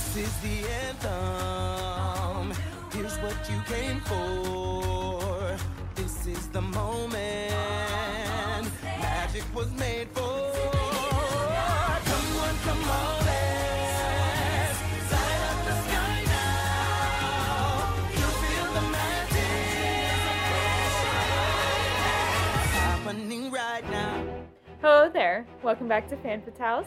This is the anthem. Here's what you came for. This is the moment. Magic was made for. Come. Hello there. Welcome back to Fan Fatales.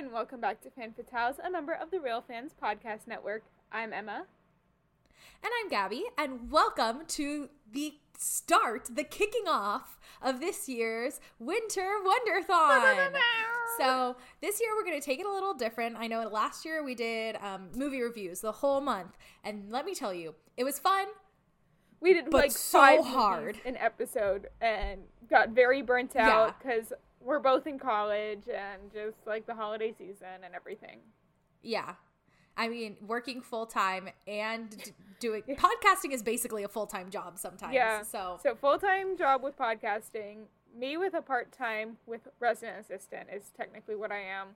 And welcome back to Fan Fatales, a member of the Real Fans Podcast Network. I'm Emma. And I'm Gabby, and welcome to the start, the kicking off of this year's Winter Wonderthon. so this year we're going to take it a little different. I know last year we did um, movie reviews the whole month, and let me tell you, it was fun. We did like so hard. an episode and got very burnt out because we're both in college and just like the holiday season and everything. Yeah. I mean, working full time and d- doing podcasting is basically a full time job sometimes. Yeah. So, So full time job with podcasting. Me with a part time with resident assistant is technically what I am.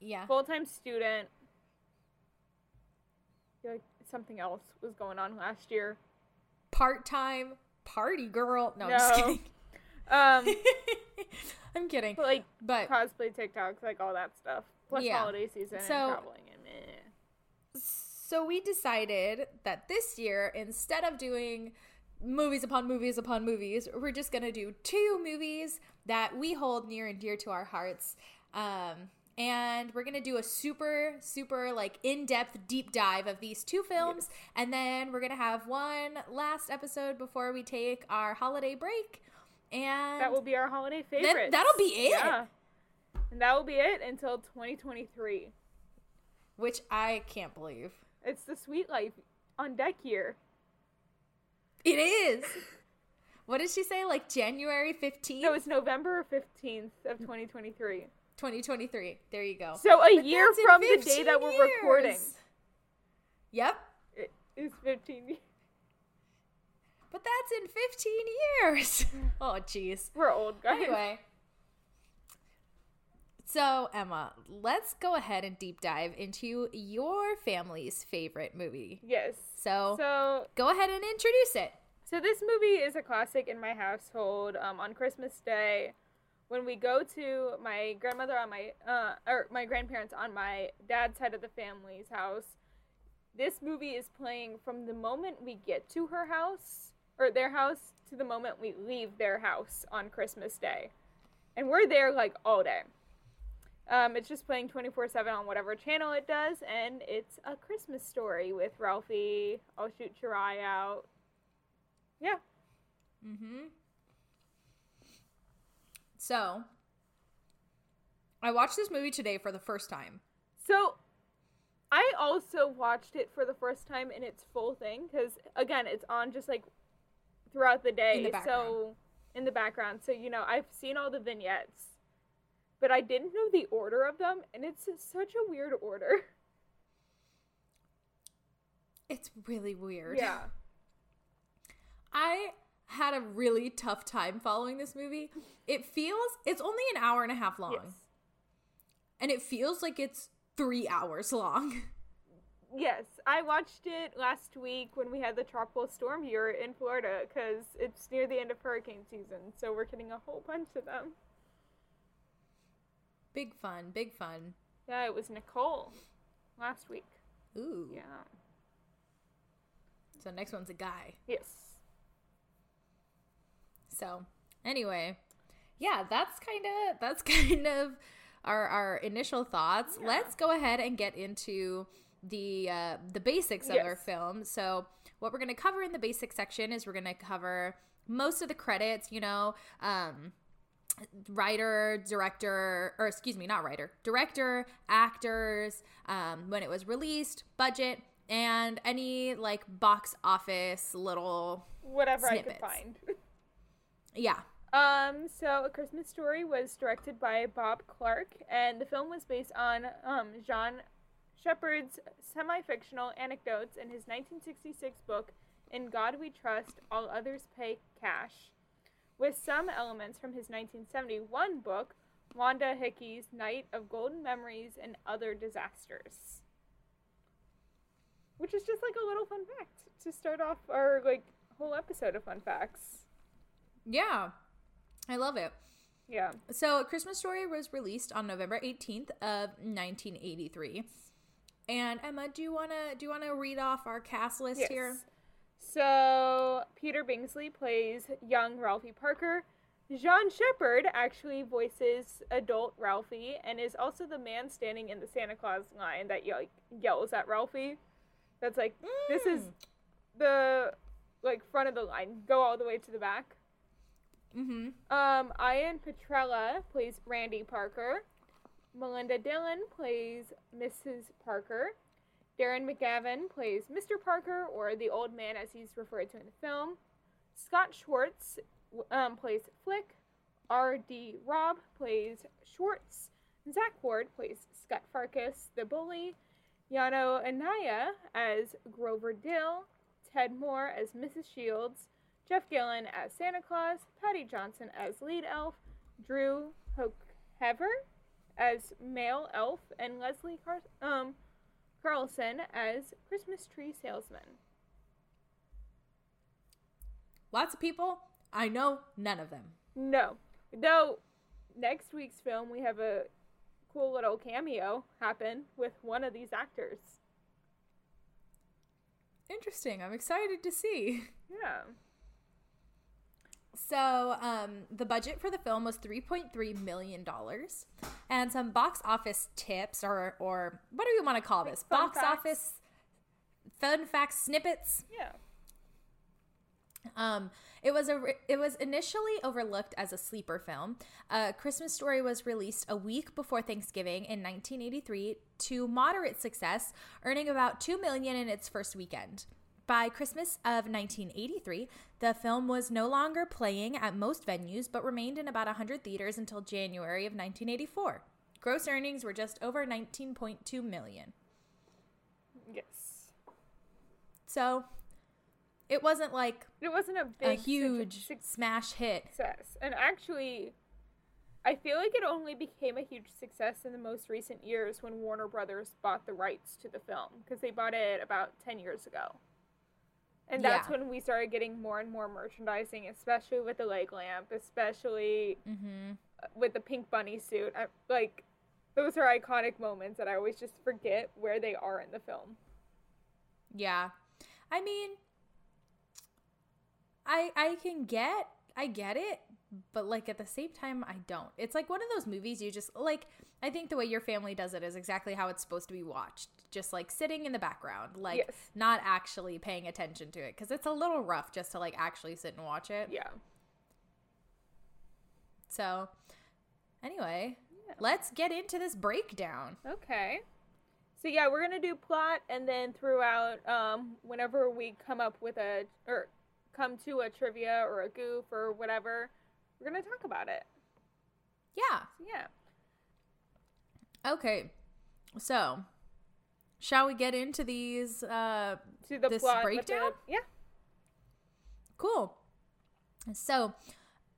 yeah. Full time student. I feel like something else was going on last year. Part time party girl. No, I'm just kidding. Um, I'm kidding. but like But cosplay TikToks, like all that stuff. Plus Yeah. holiday season So- and traveling and meh. so we decided that this year, instead of doing movies upon movies upon movies, we're just going to do two movies that we hold near and dear to our hearts. Um, and we're going to do a super, super like in depth deep dive of these two films. And then we're going to have one last episode before we take our holiday break. And That will be our holiday favorite. that'll be it. Yeah. And that will be it until 2023. Which I can't believe. It's the sweet life on deck year. It is. What did she say? Like January 15th? No, it's November 15th of 2023. 2023. There you go. So a But year from the day that we're recording. Yep. It is 15 years. But that's in 15 years. oh, jeez. We're old, guys. Anyway. So, Emma, let's go ahead and deep dive into your family's favorite movie. Yes. So, So, go ahead and introduce it. so this movie is a classic in my household. Um, on Christmas Day, when we go to my grandmother on my uh, or my grandparents on my dad's side of the family's house, this movie is playing from the moment we get to her house or their house to the moment we leave their house on Christmas Day, and we're there like all day. Um, it's just playing 24 7 on whatever channel it does, and it's a Christmas story with Ralphie. I'll shoot your eye out. Yeah. Mm-hmm. So, I watched this movie today for the first time. So, I also watched it for the first time in its full thing because, again, it's on just like throughout the day. In the so, in the background. So, you know, I've seen all the vignettes, but I didn't know the order of them, and it's such a weird order. It's really weird. Yeah. I had a really tough time following this movie. It feels it's only an hour and a half long. Yes. And it feels like it's three hours long. Yes, I watched it last week when we had the tropical storm here in Florida because it's near the end of hurricane season, so we're getting a whole bunch of them. Big fun, big fun. Yeah, it was Nicole last week. Ooh. Yeah. So next one's a guy. Yes. So anyway, yeah, that's kind of that's kind of our our initial thoughts. Yeah. Let's go ahead and get into the uh, the basics of our film. So what we're gonna cover in the basic section is we're gonna cover most of the credits. You know, um, writer, director, or excuse me, not writer, director, actors, um, when it was released, budget, and any like box office little Whatever I could find. yeah. Um, so A Christmas Story was directed by Bob Clark, and the film was based on um, John Shepherd's semi-fictional anecdotes in his 1966 book "In God We Trust, All Others Pay Cash," with some elements from his 1971 book Wanda Hickey's "Night of Golden Memories and Other Disasters," which is just like a little fun fact to start off our like whole episode of fun facts. Yeah. I love it. Yeah. So, Christmas Story was released on November 18th of 1983. And Emma, do you want to do you want to read off our cast list Yes. here? So Peter Bingsley plays young Ralphie Parker. Jean Shepherd actually voices adult Ralphie and is also the man standing in the Santa Claus line that ye- yells at Ralphie. That's like this is the like front of the line. Go all the way to the back. Mm-hmm. Um, Ian Petrella plays Randy Parker. Melinda Dillon plays Mrs. Parker. Darren McGavin plays Mr. Parker, or the old man as he's referred to in the film. Scott Schwartz um, plays Flick. R.D. Robb plays Schwartz. Zack Ward plays Scut Farkus, the bully. Yano Anaya as Grover Dill. Ted Moore as Mrs. Shields. Jeff Gillen as Santa Claus, Patty Johnson as lead elf, Drew Hocevar as male elf, and Leslie Car- um, Carlson as Christmas tree salesman. Lots of people. I know none of them. No, though next week's film we have a cool little cameo happen with one of these actors. Interesting. I'm excited to see. Yeah. So, um, the budget for the film was three point three million dollars, and some box office tips, or or what do you want to call this? box facts? office fun facts snippets. Yeah. Um, it was a it was initially overlooked as a sleeper film. A Christmas Story was released a week before Thanksgiving in 1983 to moderate success, earning about two million in its first weekend. By Christmas of 1983, the film was no longer playing at most venues, but remained in about 100 theaters until January of 1984. Gross earnings were just over 19.2 million. Yes. So, it wasn't like It wasn't a a big suc- huge smash hit. success. And actually, I feel like it only became a huge success in the most recent years when Warner Brothers bought the rights to the film because they bought it about 10 years ago. And that's Yeah. when we started getting more and more merchandising, especially with the leg lamp, especially Mm-hmm. uh, with the pink bunny suit. I, like, those are iconic moments that I always just forget where they are in the film. Yeah. I mean I I can get I get it, but like at the same time I don't. It's like one of those movies you just like I think the way your family does it is exactly how it's supposed to be watched. Just like sitting in the background, like Yes. not actually paying attention to it cuz it's a little rough just to like actually sit and watch it. Yeah. So anyway, Yeah. let's get into this breakdown. Okay. So yeah, we're gonna do plot, and then throughout, um, whenever we come up with a or come to a trivia or a goof or whatever, we're gonna talk about it. Yeah. So yeah. Okay. So, shall we get into these uh To the This plot. breakdown? the- yeah. Cool. So,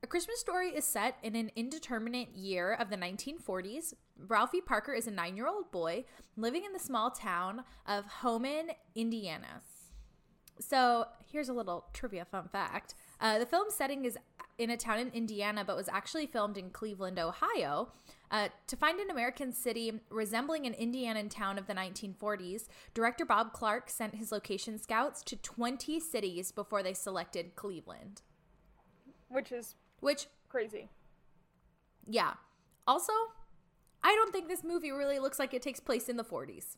A Christmas Story is set in an indeterminate year of the 1940s. Ralphie Parker is a nine year old boy living in the small town of Hohman, Indiana. So, here's a little trivia fun fact. Uh, the film setting is in a town in Indiana, but was actually filmed in Cleveland, Ohio. Uh, to find an American city resembling an Indianan town of the 1940s, director Bob Clark sent his location scouts to 20 cities before they selected Cleveland. Which is Which, crazy. yeah. Also, I don't think this movie really looks like it takes place in the 40s.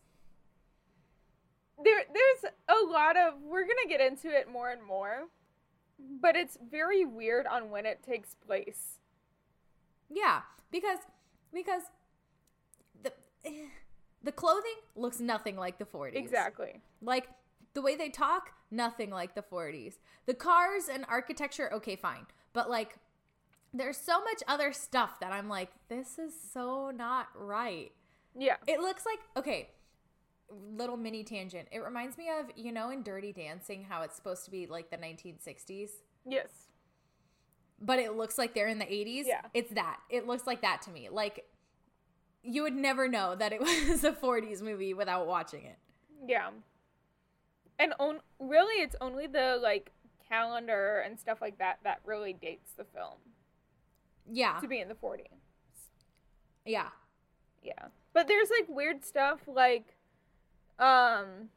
There, there's a lot of. We're gonna get into it more and more, but it's very weird on when it takes place. Yeah, because because the the clothing looks nothing like the 40s. Exactly. Like the way they talk, nothing like the 40s. The cars and architecture, okay, fine. But like there's so much other stuff that I'm like this is so not right. Yeah. It looks like okay, little mini tangent. It reminds me of, you know, in Dirty Dancing how it's supposed to be like the 1960s, yes. but it looks like they're in the 80s. Yeah. It's that. It looks like that to me. Like you would never know that it was a 40s movie without watching it. Yeah. And on really it's only the like calendar and stuff like that that really dates the film Yeah. to be in the 40s. Yeah. Yeah. But there's like weird stuff like um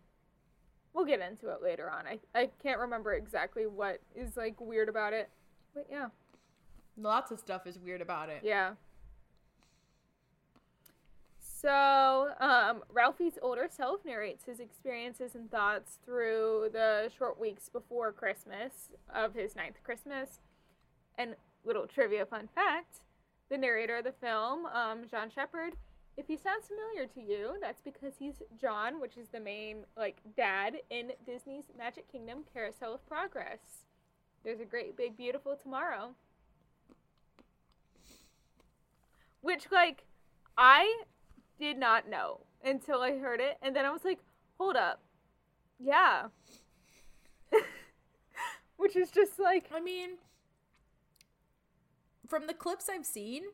we'll get into it later on. I I can't remember exactly what is like weird about it. But yeah. Lots of stuff is weird about it. Yeah. So, um, Ralphie's older self narrates his experiences and thoughts through the short weeks before Christmas of his ninth Christmas. And little trivia fun fact the narrator of the film, um, John Shepherd, if he sounds familiar to you, that's because he's John, which is the main, like, dad in Disney's Magic Kingdom Carousel of Progress. There's a great, big, beautiful tomorrow. Which, like, I did not know until I heard it, and then I was like, hold up. Yeah. Which is just like, I mean, from the clips I've seen,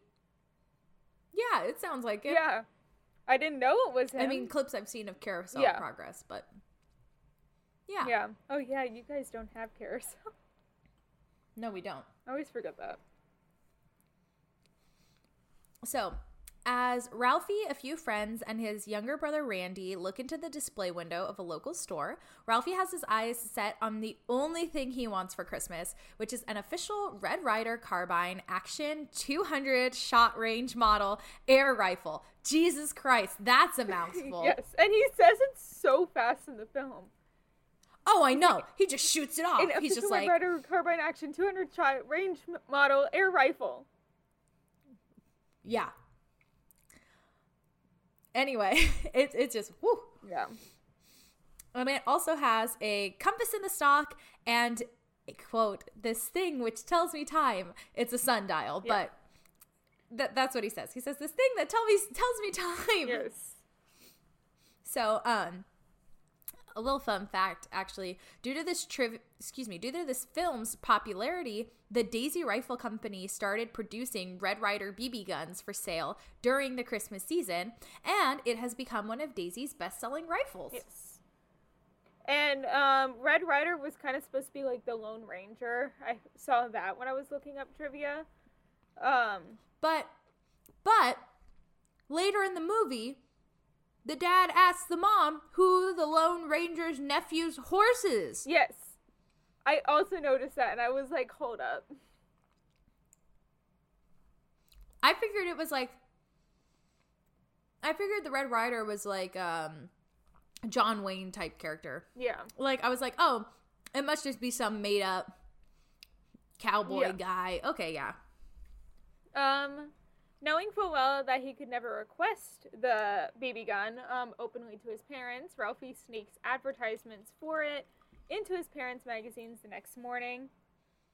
yeah, it sounds like it. yeah. I didn't know it was him. I mean, clips I've seen of Carousel Yeah. Progress, but yeah. yeah. Oh, yeah, you guys don't have carousel. No, we don't. I always forget that. So, as Ralphie, a few friends, and his younger brother Randy look into the display window of a local store, Ralphie has his eyes set on the only thing he wants for Christmas, which is an official Red Ryder carbine action 200 shot range model air rifle. Jesus Christ, that's a mouthful. Yes, and he says it so fast in the film. Oh, I know. He just shoots it off. An He's just like, Red Ryder carbine action 200 shot range model air rifle. yeah. Anyway, it's it's just whoo. Yeah. And it also has a compass in the stock and a quote, this thing which tells me time. It's a sundial, Yeah. but that, that's what he says. He says, this thing that tell me, tells me time. Yes. So, um, a little fun fact actually, due to this triv- excuse me, due to this film's popularity, the Daisy Rifle Company started producing Red Ryder BB guns for sale during the Christmas season, and it has become one of Daisy's best-selling rifles. Yes. And um, Red Ryder was kind of supposed to be like the Lone Ranger. I saw that when I was looking up trivia. Um, But but later in the movie, the dad asks the mom who the Lone Ranger's nephew's horse is. yes. I also noticed that and I was like, hold up. I figured it was like I figured the Red Ryder was like um John Wayne type character. Yeah. Like I was like, "Oh, it must just be some made up cowboy Yeah. guy." Okay, yeah. Um, knowing full well that he could never request the BB gun um, openly to his parents, Ralphie sneaks advertisements for it into his parents' magazines the next morning.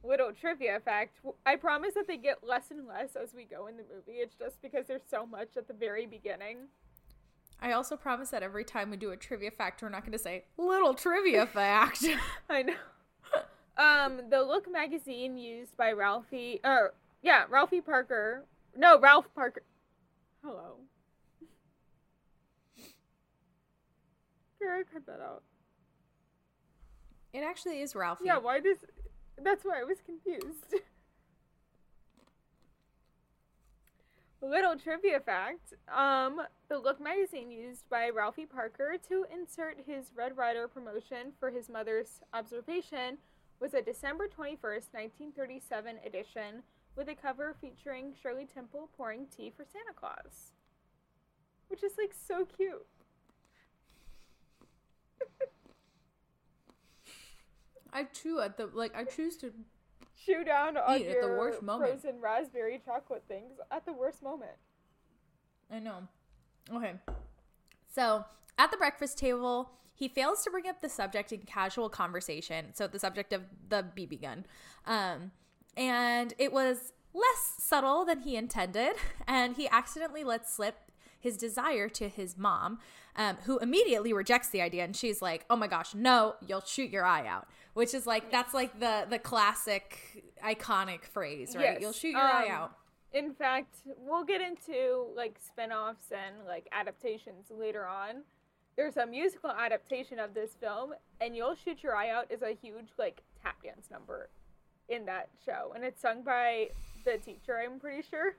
Little trivia fact I promise that they get less and less as we go in the movie. It's just because there's so much at the very beginning. I also promise that every time we do a trivia fact, we're not going to say little trivia fact. I know. um, the Look magazine used by Ralphie, or yeah, Ralphie Parker. No, Ralph Parker. Hello. Kara, cut that out. it actually is Ralphie. Yeah, why does? That's why I was confused. Little trivia fact: Um, the Look magazine used by Ralphie Parker to insert his Red Ryder promotion for his mother's observation was a December twenty first, nineteen thirty seven edition with a cover featuring Shirley Temple pouring tea for Santa Claus, which is like so cute. I chew at the like I choose to chew down on Eat at the your worst moment. frozen raspberry chocolate things at the worst moment. I know. Okay. So at the breakfast table, he fails to bring up the subject in casual conversation. So the subject of the BB gun. Um, and it was less subtle than he intended. And he accidentally lets slip his desire to his mom, um, who immediately rejects the idea. And she's like, oh my gosh, no, you'll shoot your eye out. Which is like, that's like the, the classic iconic phrase, right? Yes, You'll shoot your eye um, out. In fact, we'll get into like spin-offs and like adaptations later on. There's a musical adaptation of this film, and "You'll Shoot Your Eye Out" is a huge like tap dance number in that show, and it's sung by the teacher. I'm pretty sure.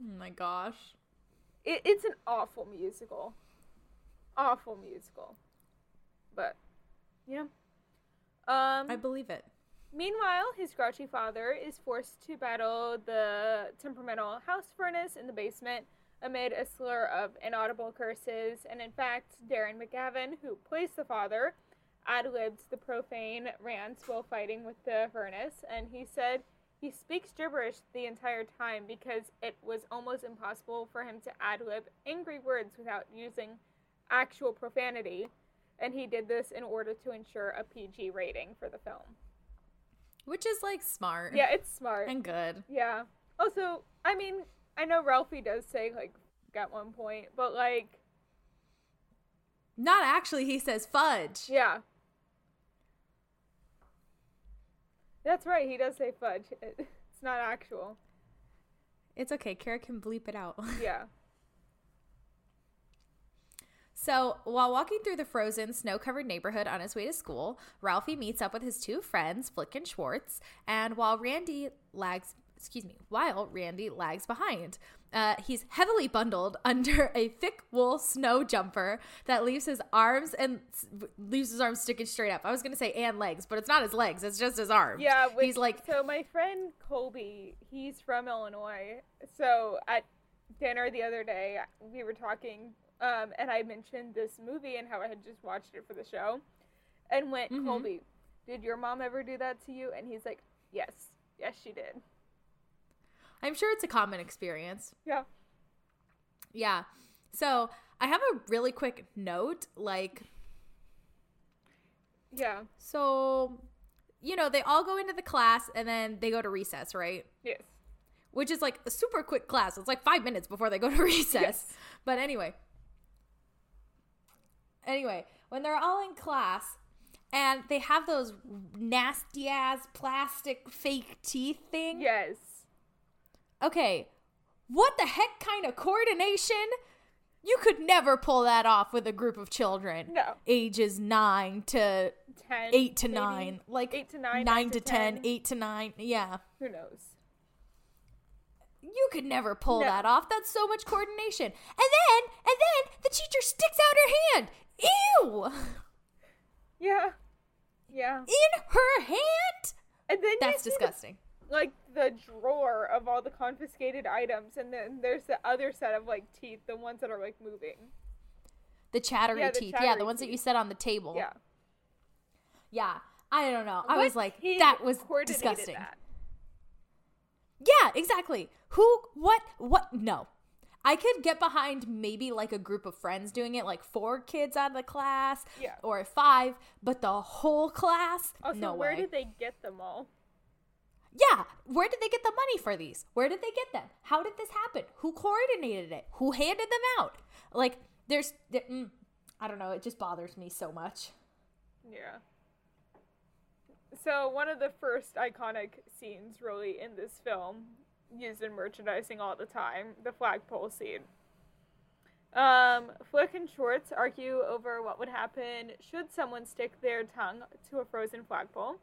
Oh my gosh. It, it's an awful musical, awful musical, but yeah. Um, I believe it. Meanwhile, his grouchy father is forced to battle the temperamental house furnace in the basement amid a slur of inaudible curses. And in fact, Darren McGavin, who plays the father, ad libbed the profane rants while fighting with the furnace. And he said he speaks gibberish the entire time because it was almost impossible for him to ad lib angry words without using actual profanity. And he did this in order to ensure a PG rating for the film. Which is like smart. Yeah, it's smart. And good. Yeah. Also, I mean, I know Ralphie does say like at one point, but like, Not actually, he says fudge. yeah. That's right. He does say fudge. It's not actual. It's okay. Kara can bleep it out. Yeah. So, while walking through the frozen, snow covered neighborhood on his way to school, Ralphie meets up with his two friends, Flick and Schwartz. And while Randy lags, excuse me, while Randy lags behind, uh, he's heavily bundled under a thick wool snow jumper that leaves his arms and leaves his arms sticking straight up. I was gonna say and legs, but it's not his legs; it's just his arms. Yeah. Which, he's like, so my friend Colby, he's from Illinois. So at dinner the other day, we were talking, um, and I mentioned this movie and how I had just watched it for the show, and went, Mhm. Colby, did your mom ever do that to you? And he's like, Yes, yes, she did. I'm sure it's a common experience. Yeah. Yeah. So I have a really quick note. Like, Yeah. so, you know, they all go into the class and then they go to recess, right? Yes. Which is like a super quick class. It's like five minutes before they go to recess. Yes. But anyway. Anyway, when they're all in class and they have those nasty ass plastic fake teeth thing. Yes. Okay, what the heck kind of coordination? You could never pull that off with a group of children. No. Ages 9 to Ten. 8 to maybe? 9. Like Eight to nine, 9 to 10, 10. 8 to 9. Yeah. Who knows? You could never pull No. that off. That's so much coordination. And then, and then the teacher sticks out her hand. Ew! Yeah. Yeah. In her hand? And then That's disgusting. Like the drawer of all the confiscated items, and then there's the other set of like teeth, the ones that are like moving. The chattery Yeah, the teeth. yeah, the ones that you teeth. set on the table. Yeah. Yeah. I don't know. I What was like, that was disgusting. that? Yeah, exactly. Who, what, what? No. I could get behind maybe like a group of friends doing it, like four kids out of the class Yeah. or five, but the whole class? Also, no where way. did they get them all? Yeah, where did they get the money for these? Where did they get them? How did this happen? Who coordinated it? Who handed them out? Like, there's, there, mm, I don't know. It just bothers me so much. Yeah. So one of the first iconic scenes, really, in this film, used in merchandising all the time, the flagpole scene. Um, Flick and Schwartz argue over what would happen should someone stick their tongue to a frozen flagpole,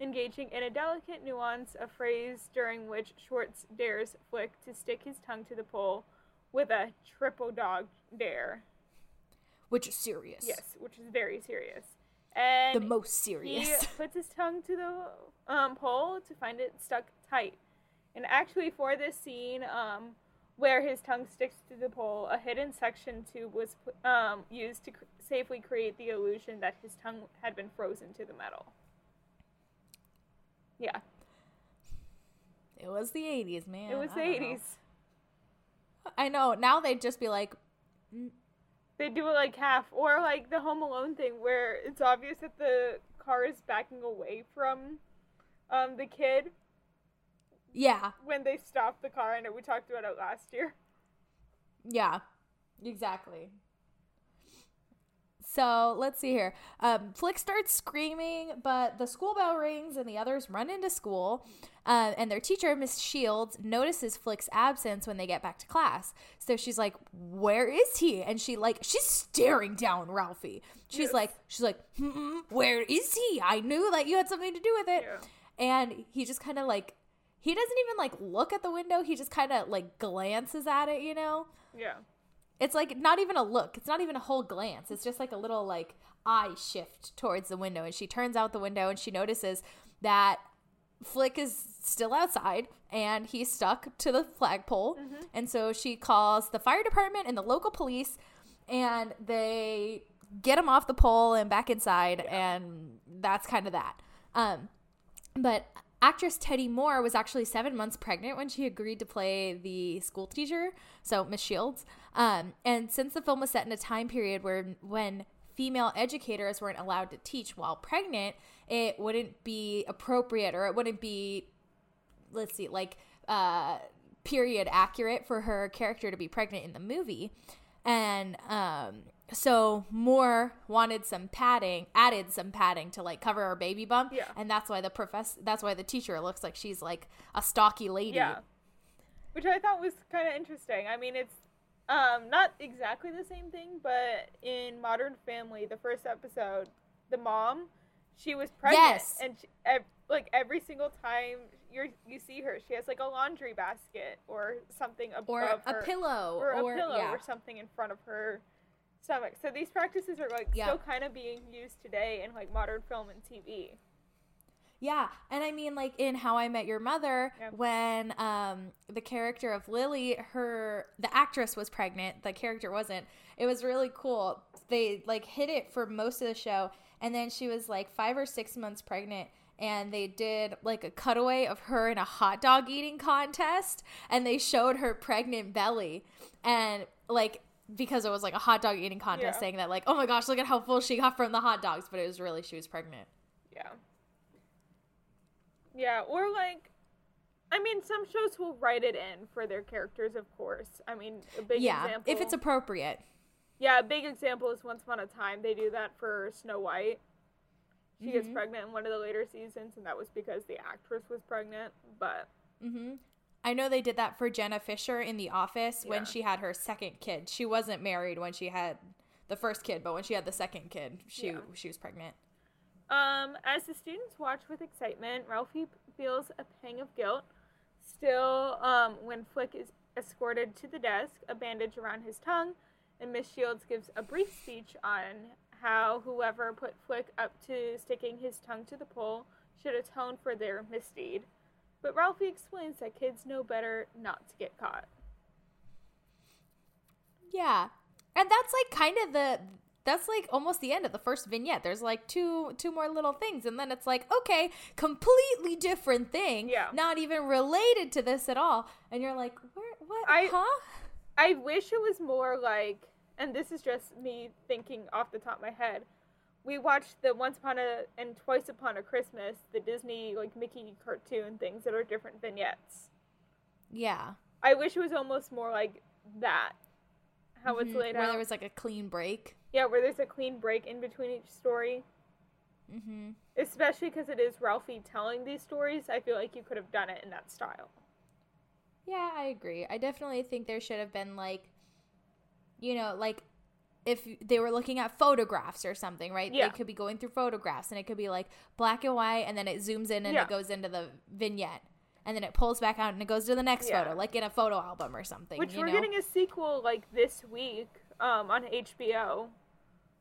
engaging in a delicate nuance of phrase during which Schwartz dares Flick to stick his tongue to the pole with a triple dog dare. Which is serious. Yes, which is very serious. And The most serious. he puts his tongue to the um, pole to find it stuck tight. And actually, for this scene, um, where his tongue sticks to the pole, a hidden suction tube was um, used to cr- safely create the illusion that his tongue had been frozen to the metal. Yeah, It was the 80s, man. it was the don't know. eighties. I know. Now they'd just be like, They do it like half, or like the Home Alone thing, where it's obvious that the car is backing away from um, the kid yeah, when they stop the car. I know we talked about it last year. yeah, exactly. So let's see here. Um, Flick starts screaming, but the school bell rings and the others run into school. Uh, and their teacher, Miss Shields, notices Flick's absence when they get back to class. So she's like, "Where is he?" And she like she's staring down Ralphie. She's Yes. like, she's like, "Hmm, "Where is he? I knew that you had something to do with it." Yeah. And he just kind of like he doesn't even like look at the window. He just kind of like glances at it, you know? Yeah. It's like not even a look. It's not even a whole glance. It's just like a little like eye shift towards the window. And she turns out the window and she notices that Flick is still outside and he's stuck to the flagpole. And so she calls the fire department and the local police and they get him off the pole and back inside. And that's kind of that. Um, but actress Tedde Moore was actually seven months pregnant when she agreed to play the school teacher, so Miss Shields. Um, and since the film was set in a time period where when female educators weren't allowed to teach while pregnant, it wouldn't be appropriate or it wouldn't be, let's see, like uh, period accurate for her character to be pregnant in the movie. And um, so Moore wanted some padding, added some padding to like cover her baby bump, Yeah. and that's why the professor, that's why the teacher looks like she's like a stocky lady. Yeah. Which I thought was kind of interesting. I mean, it's um, not exactly the same thing, but in Modern Family, the first episode, the mom, she was pregnant, Yes. and she, ev- like every single time you you see her, she has like a laundry basket or something above or a her, pillow, or a pillow yeah. or something in front of her stomach. So these practices are like Yeah. still kind of being used today in like modern film and TV. Yeah, and I mean, like in How I Met Your Mother, Yeah. when um the character of Lily, her the actress was pregnant, the character wasn't. It was really cool. They like hit it for most of the show, and then she was like five or six months pregnant. And they did like a cutaway of her in a hot dog eating contest, and they showed her pregnant belly, and like because it was like a hot dog eating contest, Yeah. saying that like, oh my gosh, look at how full she got from the hot dogs, but it was really she was pregnant. Yeah. Yeah, or like, I mean, some shows will write it in for their characters, of course. I mean, a big yeah, example. if it's appropriate. yeah, a big example is Once Upon a Time. They do that for Snow White. She gets Mhm. pregnant in one of the later seasons, and that was because the actress was pregnant. But hmm I know they did that for Jenna Fischer in The Office when she had her second kid. She wasn't married when she had the first kid, but when she had the second kid, she Yeah. she was pregnant. Um, as the students watch with excitement, Ralphie feels a pang of guilt. Still, um, when Flick is escorted to the desk, a bandage around his tongue, and Miss Shields gives a brief speech on how whoever put Flick up to sticking his tongue to the pole should atone for their misdeed. But Ralphie explains that kids know better not to get caught. Yeah, and that's like kind of the that's like almost the end of the first vignette. There's like two two more little things, and then it's like okay, completely different thing. Yeah. not even related to this at all. And you're like, where what? I- huh? I wish it was more like, and this is just me thinking off the top of my head. We watched the Once Upon a and Twice Upon a Christmas, the Disney like Mickey cartoon things that are different vignettes. Yeah, I wish it was almost more like that, how it's Mhm. laid where out. there was like a clean break. Yeah, where there's a clean break in between each story. Mm-hmm. Especially because it is Ralphie telling these stories, I feel like you could have done it in that style. Yeah, I agree. I definitely think there should have been like, you know, like if they were looking at photographs or something, right? Yeah. They could be going through photographs and it could be like black and white and then it zooms in and Yeah. it goes into the vignette. And then it pulls back out and it goes to the next Yeah. photo, like in a photo album or something. Which we're know? getting a sequel like this week um, on HBO.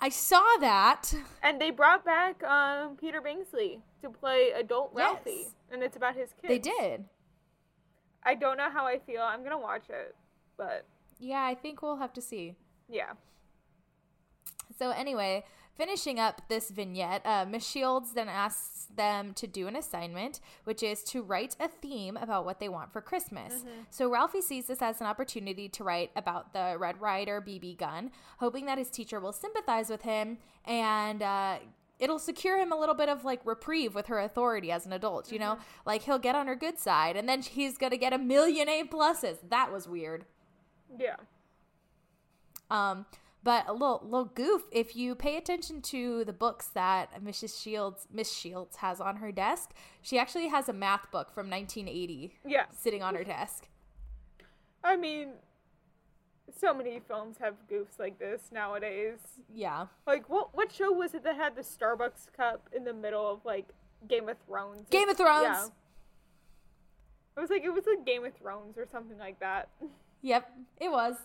I saw that. And they brought back um, Peter Bingsley to play adult Ralphie, Yes. and it's about his kids. They did. I don't know how I feel. I'm gonna watch it, but Yeah, I think we'll have to see. yeah, So anyway, Finishing up this vignette, uh, Miss Shields then asks them to do an assignment, which is to write a theme about what they want for Christmas. So Ralphie sees this as an opportunity to write about the Red Ryder BB gun, hoping that his teacher will sympathize with him and uh, it'll secure him a little bit of like reprieve with her authority as an adult. You know, like he'll get on her good side, and then he's gonna get a million A pluses. That was weird. Yeah. Um, but a little little goof. If you pay attention to the books that Mrs. Shields Miss Shields has on her desk, she actually has a math book from 1980 Yeah. sitting on her desk. I mean, so many films have goofs like this nowadays. Yeah, Like, what what show was it that had the Starbucks cup in the middle of like Game of Thrones? Game of Thrones. Yeah. I was like, it was like Game of Thrones or something like that. Yep, it was.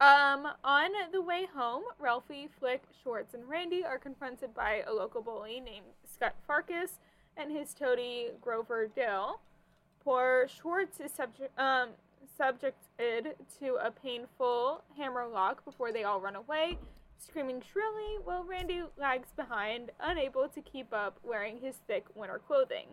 Um, on the way home, Ralphie, Flick, Schwartz, and Randy are confronted by a local bully named Scut Farkus and his toady Grover Dill. Poor Schwartz is subject um subjected to a painful hammer lock before they all run away, screaming shrilly while Randy lags behind, unable to keep up wearing his thick winter clothing.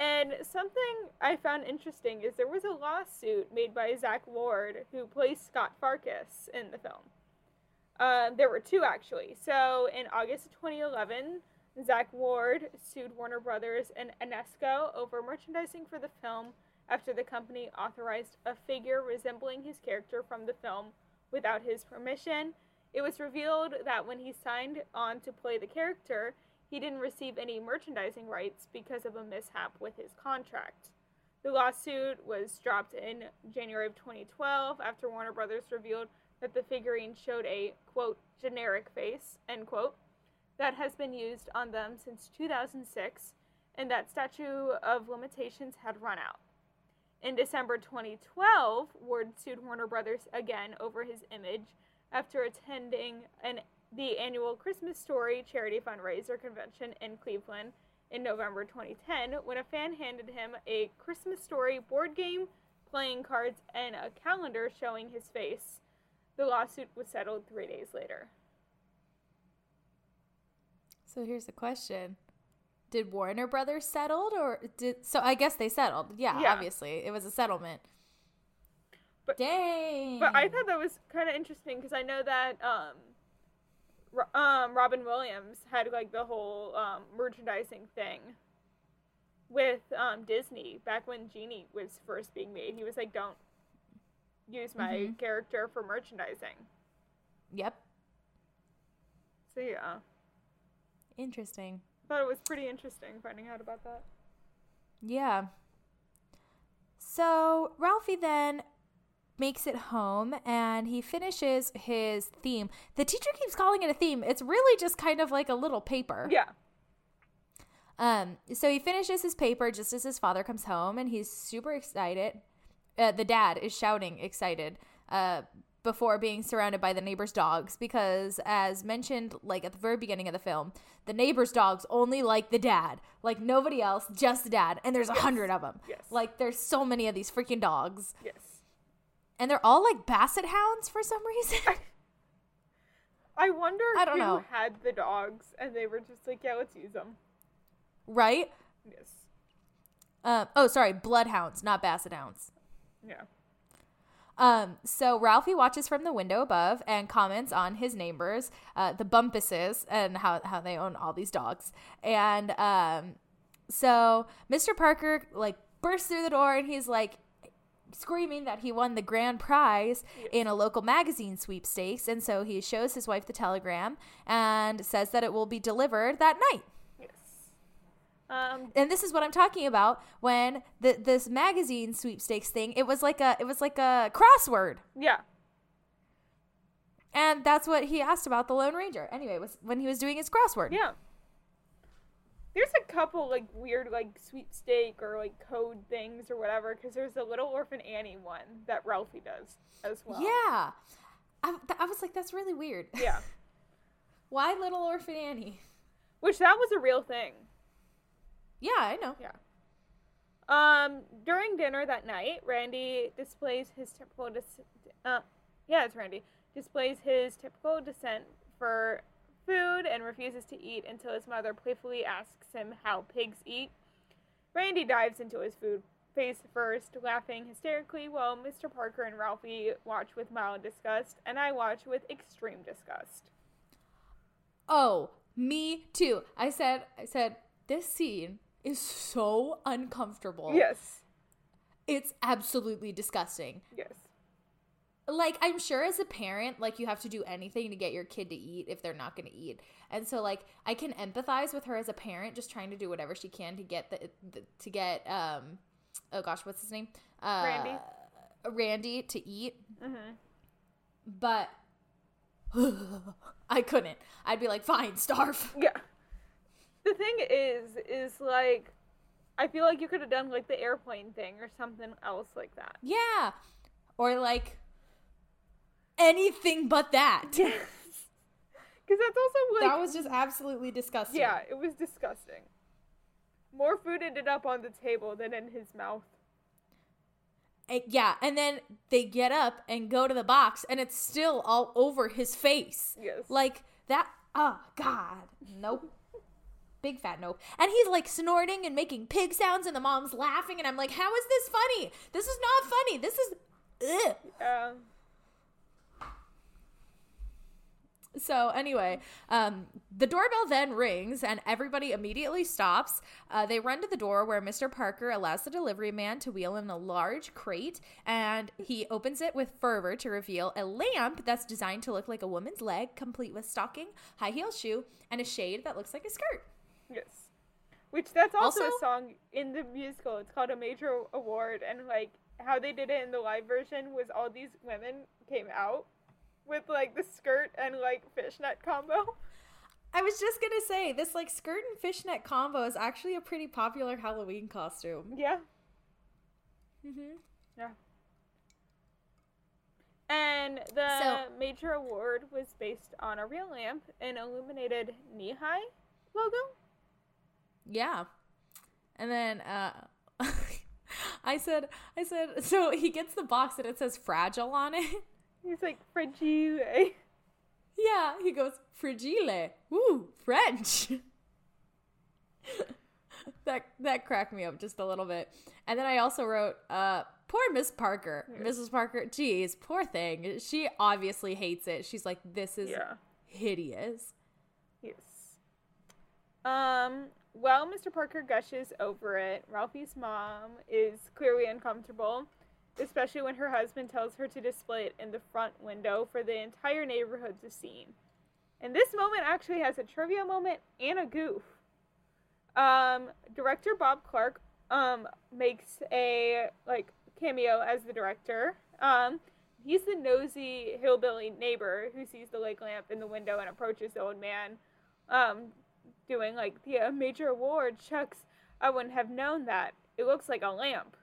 And something I found interesting is there was a lawsuit made by Zack Ward, who plays Scut Farkus in the film. Uh, there were two actually. So in August of 2011, Zack Ward sued Warner Brothers and Enesco over merchandising for the film after the company authorized a figure resembling his character from the film without his permission. It was revealed that when he signed on to play the character, he didn't receive any merchandising rights because of a mishap with his contract. The lawsuit was dropped in January of 2012 after Warner Brothers revealed that the figurine showed a quote generic face end quote that has been used on them since 2006 and that statute of limitations had run out. In December 2012, Ward sued Warner Brothers again over his image after attending an the annual Christmas Story charity fundraiser convention in Cleveland in November 2010 when a fan handed him a Christmas Story board game, playing cards, and a calendar showing his face. The lawsuit was settled three days later. So here's the question. Did Warner Brothers settled or did so I guess they settled. Yeah, Yeah. obviously. It was a settlement. But- Dang. But I thought that was kind of interesting because I know that um, um, Robin Williams had like the whole um, merchandising thing with um, Disney back when Genie was first being made. He was like, "Don't use my Mhm. character for merchandising." Yep. So yeah, Interesting. thought it was pretty interesting finding out about that. Yeah. So Ralphie then makes it home and he finishes his theme. The teacher keeps calling it a theme. It's really just kind of like a little paper. Yeah, Um, so he finishes his paper just as his father comes home, and he's super excited. Uh, the dad is shouting excited uh, before being surrounded by the neighbor's dogs because, as mentioned, like at the very beginning of the film, the neighbor's dogs only like the dad, like nobody else, just the dad, and there's a hundred of them. Yes. Like there's so many of these freaking dogs, yes. And they're all like basset hounds for some reason. I wonder I don't who know. had the dogs and they were just like, "Yeah, let's use them." right? Yes. Uh, oh, sorry, bloodhounds, not basset hounds. Yeah. Um, so Ralphie watches from the window above and comments on his neighbors, uh, the Bumpuses, and how, how they own all these dogs. And um, so Mr. Parker like bursts through the door and he's like screaming that he won the grand prize in a local magazine sweepstakes. And so he shows his wife the telegram and says that it will be delivered that night. Yes. Um. And this is what I'm talking about when the, this magazine sweepstakes thing, it was like a it was like a crossword. Yeah. And that's what he asked about the Lone Ranger. Anyway, was when he was doing his crossword. Yeah. There's a couple like weird like sweepstake or like code things or whatever because there's a Little Orphan Annie one that Ralphie does as well. Yeah. I, th- I was like, that's really weird. Yeah. Why Little Orphan Annie? Which that was a real thing. Yeah, I know. Yeah. Um, during dinner that night, Randy displays his typical dis- uh, yeah, it's Randy, displays his typical descent for food and refuses to eat until his mother playfully asks him how pigs eat. Randy dives into his food face first, laughing hysterically, while Mr. Parker and Ralphie watch with mild disgust, and I watch with extreme disgust. Oh, me too. I said, I said, this scene is so uncomfortable. Yes. It's absolutely disgusting. Yes. Like, I'm sure as a parent, like, you have to do anything to get your kid to eat if they're not going to eat. And so, like, I can empathize with her as a parent, just trying to do whatever she can to get the, the to get, um, oh gosh, what's his name? Uh, Randy. Randy to eat. Mm-hmm. But I couldn't. I'd be like, fine, starve. Yeah. The thing is, is like, I feel like you could have done like the airplane thing or something else like that. Yeah. Or like anything but that. Yes. Because that's also like, that was just absolutely disgusting. yeah, it was disgusting. More food ended up on the table than in his mouth. And- yeah, and then they get up and go to the box and it's still all over his face. Yes. Like that oh god. Nope. Big fat nope. And he's like snorting and making pig sounds and the mom's laughing and I'm like, "How is this funny? This is not funny. This is ugh. Yeah. So anyway, um, the doorbell then rings and everybody immediately stops. Uh, they run to the door where Mr. Parker allows the delivery man to wheel in a large crate, and he opens it with fervor to reveal a lamp that's designed to look like a woman's leg, complete with stocking, high heel shoe, and a shade that looks like a skirt. Yes. Which that's also, Also- a song in the musical. It's called a major award, and like how they did it in the live version was all these women came out with like the skirt and like fishnet combo. I was just gonna say this like skirt and fishnet combo is actually a pretty popular Halloween costume. Yeah. Mm-hmm. Yeah. And the So- major award was based on a real lamp, an illuminated Nehi logo. Yeah. And then uh I said I said so he gets the box and it says fragile on it. He's like fragile. yeah, he goes fragile. Ooh, French. that that cracked me up just a little bit. And then I also wrote uh poor Miss Parker. Mrs. Parker, geez, poor thing. She obviously hates it. She's like this is Yeah. hideous. Yes. Um, while Mr. Parker gushes over it, Ralphie's mom is clearly uncomfortable, especially when her husband tells her to display it in the front window for the entire neighborhood to see. And this moment actually has a trivia moment and a goof. Um, director Bob Clark um makes a like cameo as the director. Um, he's the nosy hillbilly neighbor who sees the lake lamp in the window and approaches the old man, um, doing like the uh, major award. Shucks, I wouldn't have known that. It looks like a lamp.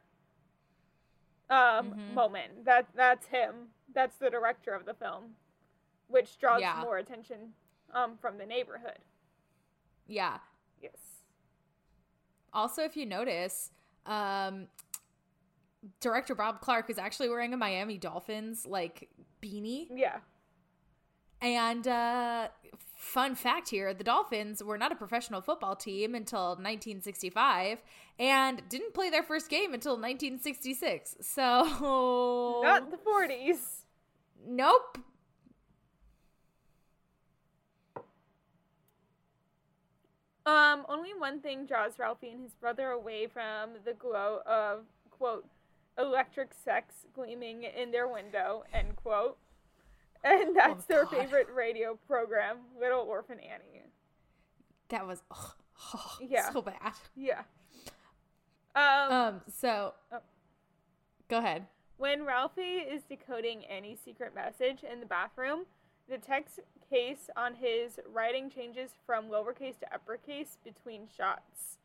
Um, Mhm. moment. That that's him. That's the director of the film, which draws Yeah. more attention um from the neighborhood. Yeah. Yes. Also, if you notice, um, director Bob Clark is actually wearing a Miami Dolphins like beanie. Yeah. And uh, fun fact here: the Dolphins were not a professional football team until 1965, and didn't play their first game until 1966. So Not the 40s. nope. Um, only one thing draws Ralphie and his brother away from the glow of, quote, electric sex gleaming in their window, end quote. And that's their God. favorite radio program, Little Orphan Annie. That was ugh, oh, Yeah. so bad. Yeah. Um, Um. So, Oh. go ahead. When Ralphie is decoding Annie's secret message in the bathroom, the text case on his writing changes from lowercase to uppercase between shots.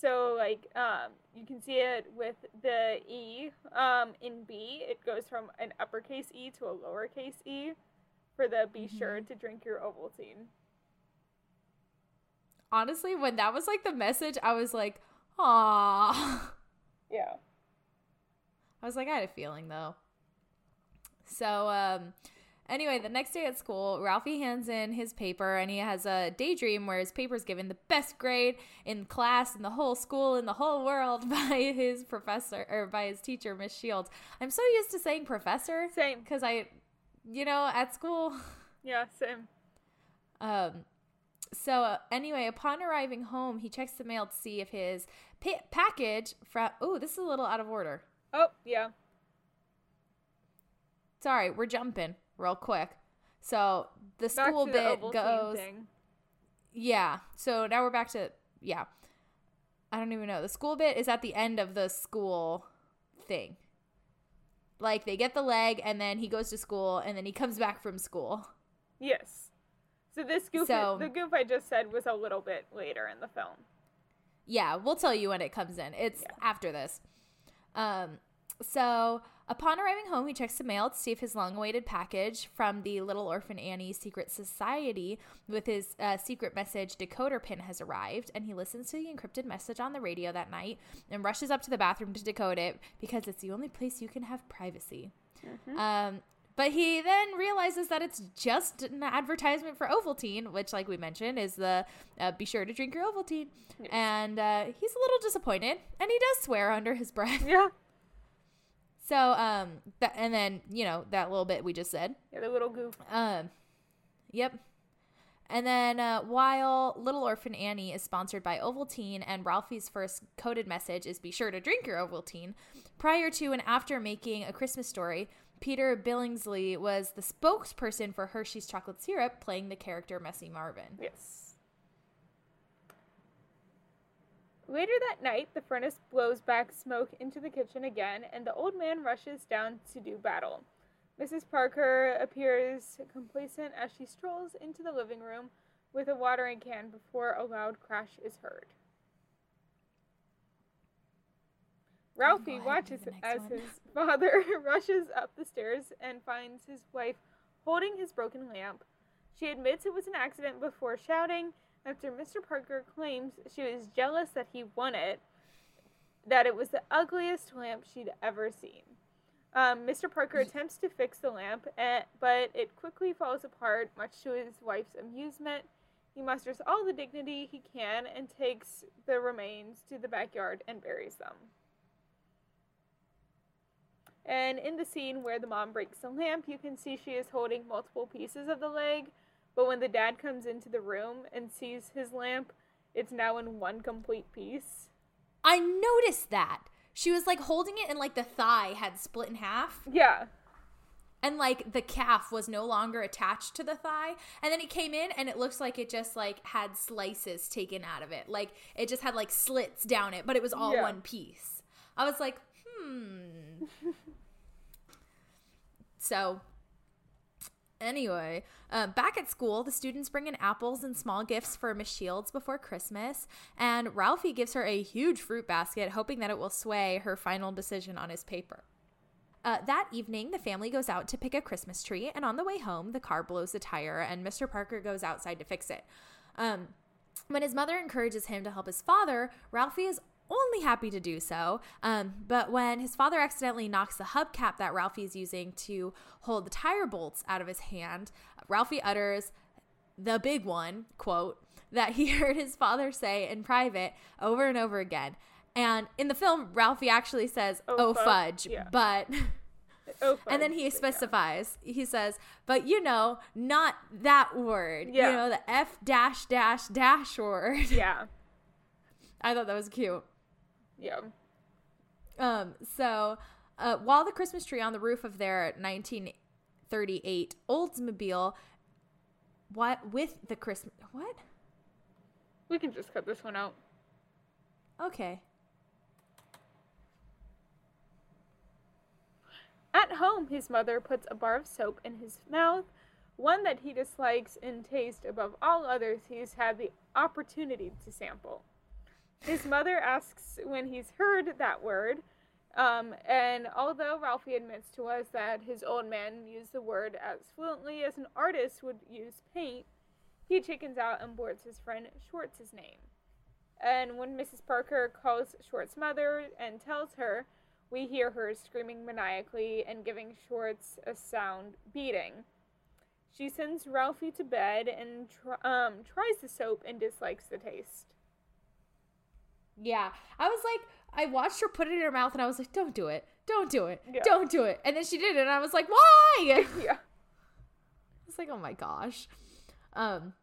So, like, um, you can see it with the E um, in B. It goes from an uppercase E to a lowercase E for the be sure to drink your Ovaltine. Honestly, when that was like the message, I was like, "Aw." Yeah. I was like, I had a feeling though. So, um, anyway, the next day at school, Ralphie hands in his paper and he has a daydream where his paper's given the best grade in class, in the whole school, in the whole world by his professor or by his teacher, Miss Shields. I'm so used to saying professor Same. because I, you know, at school. Yeah, same. Um, so uh, anyway, upon arriving home, he checks the mail to see if his pa- package from. Oh, this is a little out of order. Oh, yeah. Sorry, we're jumping real quick. So the school the bit Ovaltine goes. Yeah. So now we're back to yeah. I don't even know. The school bit is at the end of the school thing. Like they get the leg and then he goes to school and then he comes back from school. Yes. So this goof, So- the goof I just said was a little bit later in the film. Yeah, we'll tell you when it comes in. It's Yeah. after this. Um, so upon arriving home, he checks the mail to see if his long-awaited package from the Little Orphan Annie Secret Society with his uh, secret message decoder pin has arrived, and he listens to the encrypted message on the radio that night and rushes up to the bathroom to decode it because it's the only place you can have privacy. Um, but he then realizes that it's just an advertisement for Ovaltine, which, like we mentioned, is the uh, be sure to drink your Ovaltine. Yes. And uh, he's a little disappointed, and he does swear under his breath. Yeah. So, um, that, and then you know that little bit we just said. Yeah, the little goof. Um, yep. And then uh, while Little Orphan Annie is sponsored by Ovaltine and Ralphie's first coded message is be sure to drink your Ovaltine, prior to and after making A Christmas Story, Peter Billingsley was the spokesperson for Hershey's chocolate syrup, playing the character Messy Marvin. Yes. Later that night, the furnace blows back smoke into the kitchen again, and the old man rushes down to do battle. Mrs. Parker appears complacent as she strolls into the living room with a watering can before a loud crash is heard. Ralphie watches do the next as one. his father rushes up the stairs and finds his wife holding his broken lamp. She admits it was an accident before shouting after Mr. Parker claims she was jealous that he won it, that it was the ugliest lamp she'd ever seen. Um, Mr. Parker attempts to fix the lamp, eh, but it quickly falls apart, much to his wife's amusement. He musters all the dignity he can and takes the remains to the backyard and buries them. And in the scene where the mom breaks the lamp, you can see she is holding multiple pieces of the leg. But when the dad comes into the room and sees his lamp, it's now in one complete piece. I noticed that. She was like holding it and like the thigh had split in half. Yeah. and like the calf was no longer attached to the thigh and then it came in and it looks like it just like had slices taken out of it like it just had like slits down it but it was all Yeah. one piece i was like hmm so Anyway, uh, back at school, the students bring in apples and small gifts for Miss Shields before Christmas, and Ralphie gives her a huge fruit basket, hoping that it will sway her final decision on his paper. Uh, that evening, the family goes out to pick a Christmas tree, and on the way home, the car blows a tire, and Mr. Parker goes outside to fix it. Um, when his mother encourages him to help his father, Ralphie is only happy to do so. Um, but when his father accidentally knocks the hubcap that Ralphie is using to hold the tire bolts out of his hand, Ralphie utters the big one quote that he heard his father say in private over and over again. And in the film, Ralphie actually says, Oh, "Oh, fudge." fudge," Yeah. but Oh, and then he Yeah. specifies. He says, "But you know, not that word. Yeah. You know, the F dash dash dash word." Yeah. I thought that was cute. Yeah. Um, so uh, while the Christmas tree on the roof of their 1938 Oldsmobile, what with the Christmas what? We can just cut this one out. Okay. At home, his mother puts a bar of soap in his mouth, one that he dislikes in taste above all others he's had the opportunity to sample. His mother asks when he's heard that word, um, and although Ralphie admits to us that his old man used the word as fluently as an artist would use paint, he chickens out and boards his friend Schwartz's name. And when Mrs. Parker calls Schwartz's mother and tells her we hear her screaming maniacally and giving Schwartz a sound beating. She sends Ralphie to bed and tr- um, tries the soap and dislikes the taste. Yeah. I was like, I watched her put it in her mouth and I was like, don't do it. Don't do it. Yeah. Don't do it. And then she did it and I was like, why? Yeah. It's like, oh my gosh. Um,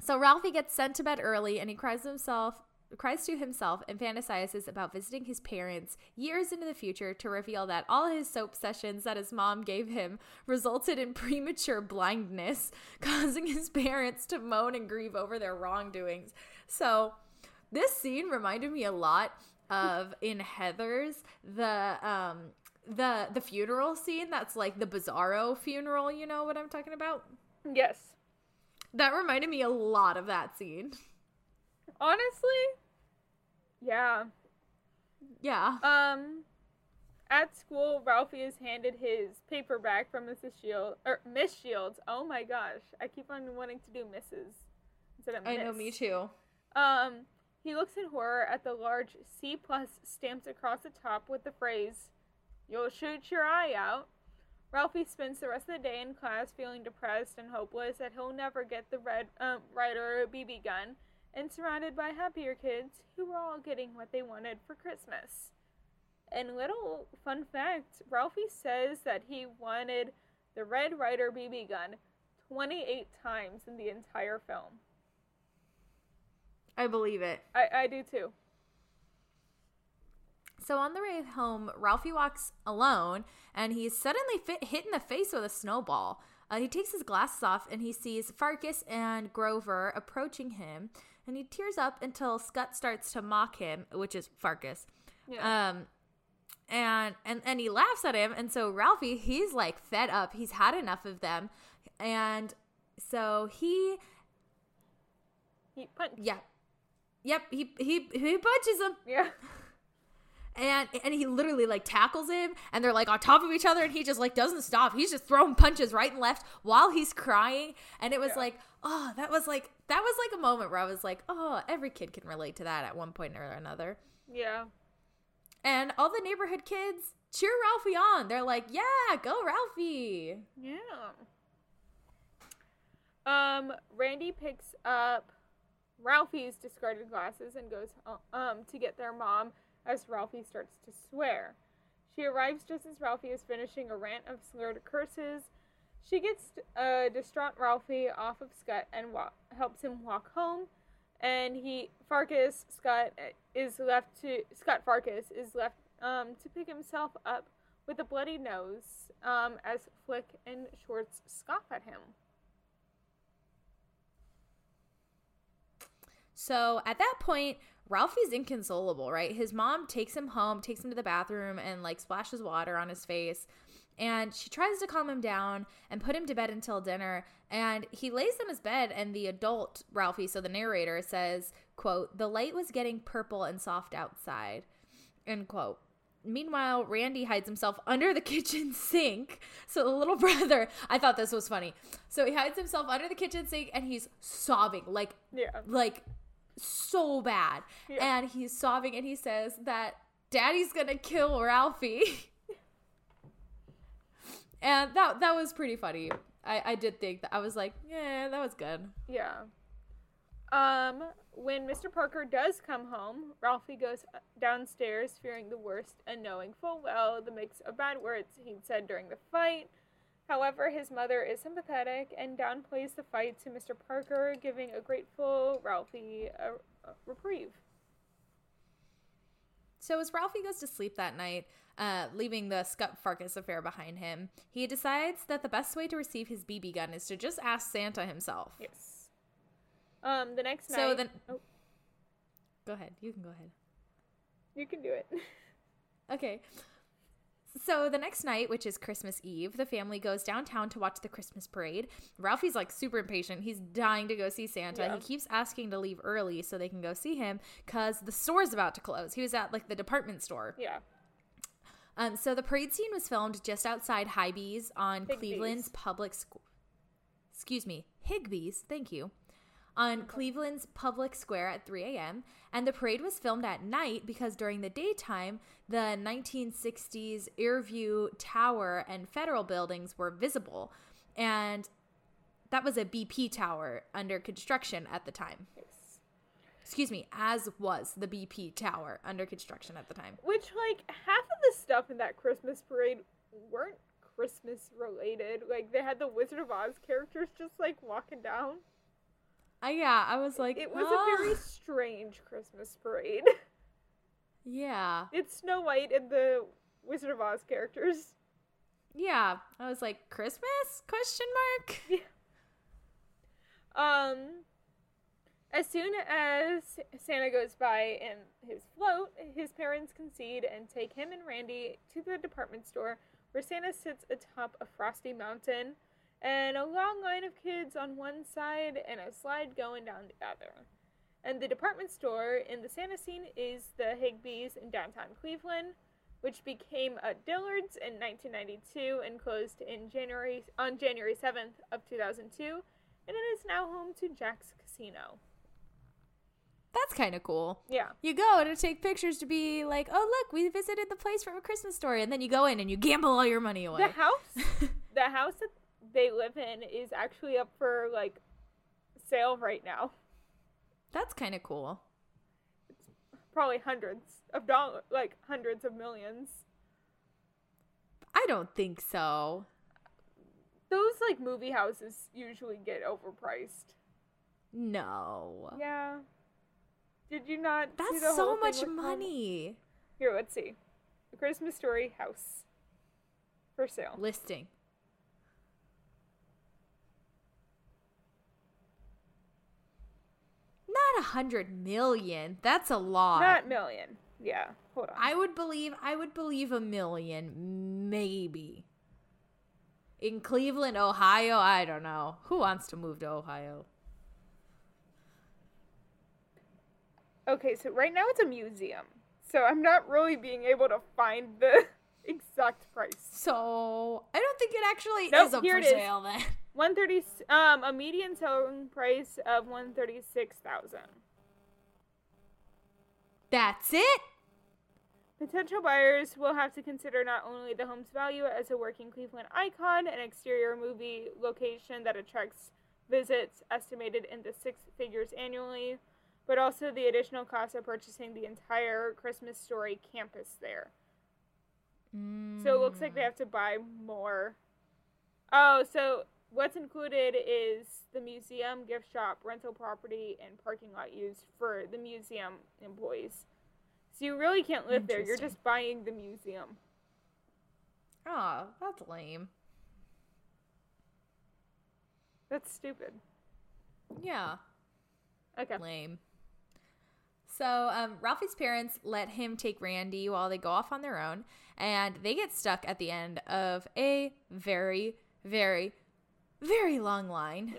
so Ralphie gets sent to bed early and he cries himself cries to himself and fantasizes about visiting his parents years into the future to reveal that all his soap sessions that his mom gave him resulted in premature blindness, causing his parents to moan and grieve over their wrongdoings. So this scene reminded me a lot of in Heathers the um the the funeral scene that's like the bizarro funeral, you know what I'm talking about? Yes. That reminded me a lot of that scene. Honestly, yeah. Yeah. Um, at school, Ralphie is handed his paperback from Mrs. Shields or Miss Shields. Oh my gosh, I keep on wanting to do Mrs. instead of Miss. I know me too. Um, he looks in horror at the large C plus stamped across the top with the phrase, "You'll shoot your eye out." Ralphie spends the rest of the day in class feeling depressed and hopeless that he'll never get the red um, Ryder BB gun, and surrounded by happier kids who were all getting what they wanted for Christmas. And little fun fact, Ralphie says that he wanted the Red Ryder BB gun 28 times in the entire film. I believe it. I, I do too. So on the way home, Ralphie walks alone and he's suddenly fit, hit in the face with a snowball. Uh, he takes his glasses off and he sees Farkus and Grover approaching him, and he tears up until Scut starts to mock him, which is Farkus. Yeah. Um, and and and he laughs at him, and so Ralphie he's like fed up. He's had enough of them, and so he he punched. yeah, yep he he he punches him. Yeah. and and he literally like tackles him and they're like on top of each other and he just like doesn't stop he's just throwing punches right and left while he's crying and it was Yeah. like oh that was like that was like a moment where i was like oh every kid can relate to that at one point or another Yeah. and all the neighborhood kids cheer ralphie on they're like yeah go ralphie Yeah. Um, Randy picks up Ralphie's discarded glasses and goes uh, um to get their mom as Ralphie starts to swear. She arrives just as Ralphie is finishing a rant of slurred curses. She gets a distraught Ralphie off of Scut and wa- helps him walk home. And he Farkus Scut uh, is left to Scut Farkus is left um to pick himself up with a bloody nose um as Flick and Schwartz scoff at him. So at that point, Ralphie's inconsolable, right? His mom takes him home, takes him to the bathroom, and like splashes water on his face. And she tries to calm him down and put him to bed until dinner. And he lays on his bed, and the adult Ralphie, so the narrator, says, "quote The light was getting purple and soft outside." End quote. Meanwhile, Randy hides himself under the kitchen sink. So the little brother, I thought this was funny. So he hides himself under the kitchen sink and he's sobbing, like Yeah. like so bad. Yeah. And he's sobbing and he says that daddy's gonna kill Ralphie. and that that was pretty funny. I, I did think that I was like, yeah, that was good. Yeah. Um, when Mr. Parker does come home, Ralphie goes downstairs fearing the worst and knowing full well the mix of bad words he'd said during the fight. However, his mother is sympathetic and downplays the fight to Mr. Parker, giving a grateful Ralphie a, a reprieve. So as Ralphie goes to sleep that night, uh, leaving the Scut Farkus affair behind him, he decides that the best way to receive his BB gun is to just ask Santa himself. Yes. Um, the next night. So then- oh, Go ahead. You can go ahead. you can do it. Okay. So the next night, which is Christmas Eve, the family goes downtown to watch the Christmas parade. Ralphie's like super impatient. He's dying to go see Santa. Yeah. He keeps asking to leave early so they can go see him because the store's about to close. He was at like the department store. yeah. Um, so the parade scene was filmed just outside Hybee's on. Cleveland's public school. Excuse me, Higbee's. Thank you. On Cleveland's public square at 3 a.m. And the parade was filmed at night because during the daytime, the 1960s Erieview Tower and federal buildings were visible. And that was a BP tower under construction at the time. Yes. Excuse me, as was the BP tower under construction at the time. Which, like, half of the stuff in that Christmas parade weren't Christmas related. Like, they had the Wizard of Oz characters just, like, walking down. I yeah, I was like, It was "Ah." a very strange Christmas parade. yeah, it's Snow White and the Wizard of Oz characters. yeah. I was like, Christmas? Question mark. Yeah. Um, as soon as Santa goes by in his float, his parents concede and take him and Randy to the department store where Santa sits atop a frosty mountain and a long line of kids on one side and a slide going down the other. And the department store in the Santa scene is the Higbee's in downtown Cleveland, which became a Dillard's in 1992 and closed in January on January 7th of 2002, and it is now home to Jack's Casino. That's kind of cool. Yeah. You go to take pictures to be like, oh look, we visited the place from a Christmas story, and then you go in and you gamble all your money away. The house, the house that they live in is actually up for like sale right now. That's kind of cool. It's Probably hundreds of dollars, like hundreds of millions. I don't think so. Those like movie houses usually get overpriced. No. Yeah. Did you not? That's so much Home- money. Here, let's see. The Christmas Story house for sale. Listing. Not a hundred million. That's a lot. Not million. Yeah. Hold on. I would believe I would believe a million, maybe. In Cleveland, Ohio, I don't know. Who wants to move to Ohio? Okay, so right now it's a museum. So I'm not really being able to find the exact price. So I don't think it actually Nope, is up for it is. sale then. 130 um a median selling price of 136,000. That's it? Potential buyers will have to consider not only the home's value as a working Cleveland icon, an exterior movie location that attracts visits estimated in the six figures annually, but also the additional cost of purchasing the entire Christmas Story campus there. So it looks like they have to buy more. Oh, so what's included is the museum, gift shop, rental property, and parking lot used for the museum employees. So you really can't live there. You're just buying the museum. Oh, that's lame. That's stupid. Yeah. Okay. Lame. So, um, Ralphie's parents let him take Randy while they go off on their own, and they get stuck at the end of a very, very, very long line.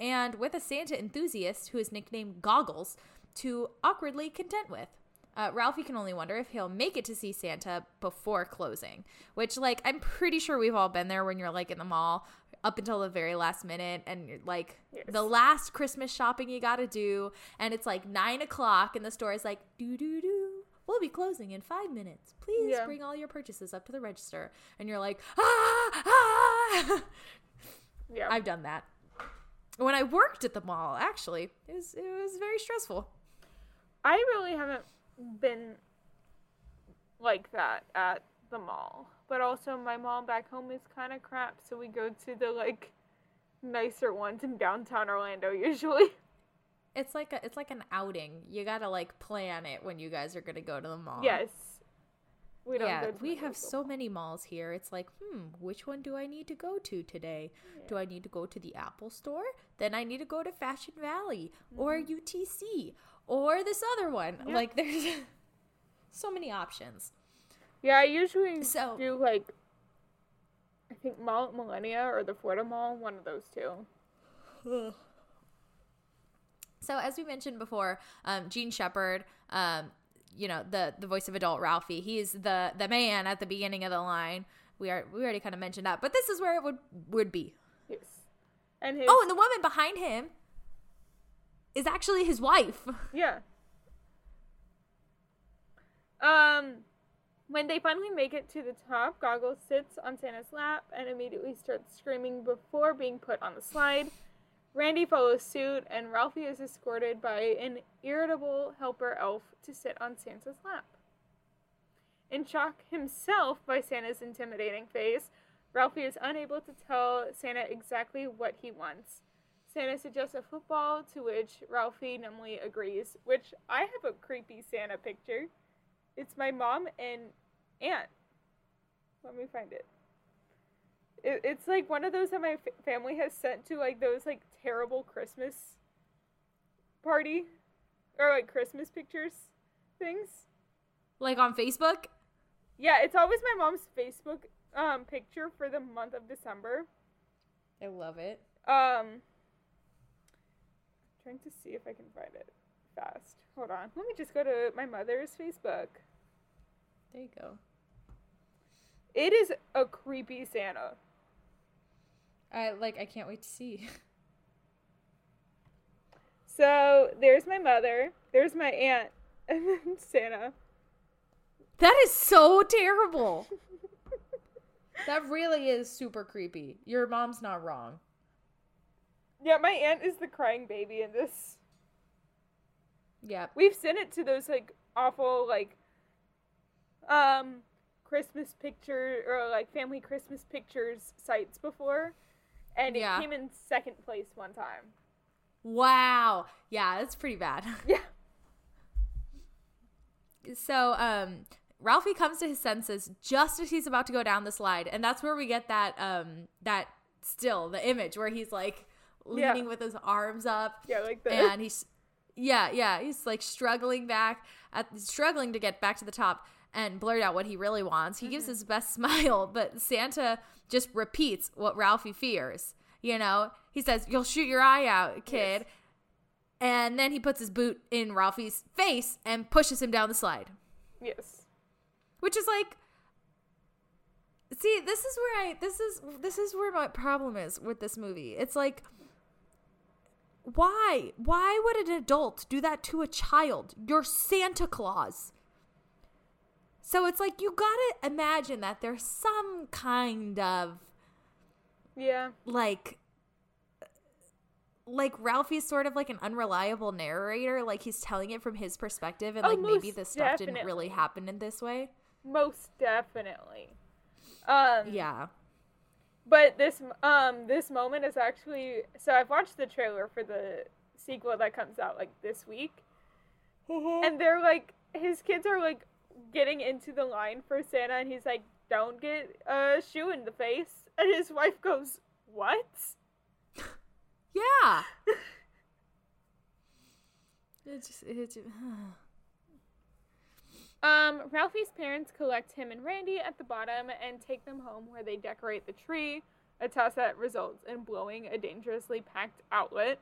And with a Santa enthusiast who is nicknamed Goggles to awkwardly content with. Uh, Ralphie can only wonder if he'll make it to see Santa before closing, which, like, I'm pretty sure we've all been there when you're like in the mall up until the very last minute and you're like Yes. the last Christmas shopping you gotta do, and it's like nine o'clock, and the store is like, doo doo doo. We'll be closing in five minutes. Please Yeah. bring all your purchases up to the register. And you're like, ah, ah. Yeah. I've done that. When I worked at the mall, actually, it was it was very stressful. I really haven't been like that at the mall. But also my mall back home is kind of crap, so we go to the like nicer ones in downtown Orlando usually. It's like a it's like an outing. You gotta like plan it when you guys are gonna go to the mall. Yes. We don't yeah, we have so mall. many malls here. It's like, hmm, which one do I need to go to today? Do I need to go to the Apple store? Then I need to go to Fashion Valley or UTC or this other one. Mm-hmm. Yeah. Like, there's so many options. Yeah, I usually So- do like I think Mall at Millennia or the Florida Mall, one of those two. So as we mentioned before, um, Jean Shepherd, um, you know the the voice of adult Ralphie, he's the the man at the beginning of the line. We are we already kind of mentioned that, but this is where it would would be. Yes. And his Oh, and the woman behind him is actually his wife. Yeah. Um, when they finally make it to the top, Goggles sits on Santa's lap and immediately starts screaming before being put on the slide. Randy follows suit, and Ralphie is escorted by an irritable helper elf to sit on Santa's lap. In shock himself by Santa's intimidating face, Ralphie is unable to tell Santa exactly what he wants. Santa suggests a football, to which Ralphie numbly agrees, which I have a creepy Santa picture. It's my mom and aunt. Let me find it. it it's like one of those that my family has sent to like those like terrible Christmas party or like Christmas pictures things. Like on Facebook? Yeah, it's always my mom's Facebook um picture for the month of December. I love it. Um trying to see if I can find it fast. Hold on. Let me just go to my mother's Facebook. There you go. It is a creepy Santa. I like I can't wait to see. So there's my mother, there's my aunt, and then Santa. That is so terrible. that really is super creepy. Your mom's not wrong. Yeah, my aunt is the crying baby in this. Yeah. We've sent it to those like awful like um Christmas picture or like family Christmas pictures sites before. And Yeah. it came in second place one time. Wow. Yeah, that's pretty bad. Yeah. so, um Ralphie comes to his senses just as he's about to go down the slide, and that's where we get that um that still the image where he's like Yeah. leaning with his arms up Yeah, like the and he's yeah yeah he's like struggling back at struggling to get back to the top and blurt out what he really wants he Mm-hmm. gives his best smile but santa just repeats what ralphie fears you know? He says you'll shoot your eye out kid. Yes. and then he puts his boot in ralphie's face and pushes him down the slide. Yes. which is like see this is where i this is this is where my problem is with this movie. It's like why why would an adult do that to a child? You're santa claus. So it's like you gotta imagine that there's some kind of Yeah. like like Ralphie's sort of like an unreliable narrator like he's telling it from his perspective and Oh, like maybe this stuff didn't really happen in this way Most definitely. Um yeah But this um this moment is actually so I've watched the trailer for the sequel that comes out like this week. And they're like his kids are like getting into the line for Santa and he's like don't get a shoe in the face and his wife goes what? Yeah. it just, it just, Um Ralphie's parents collect him and Randy at the bottom and take them home where they decorate the tree, a task that results in blowing a dangerously packed outlet.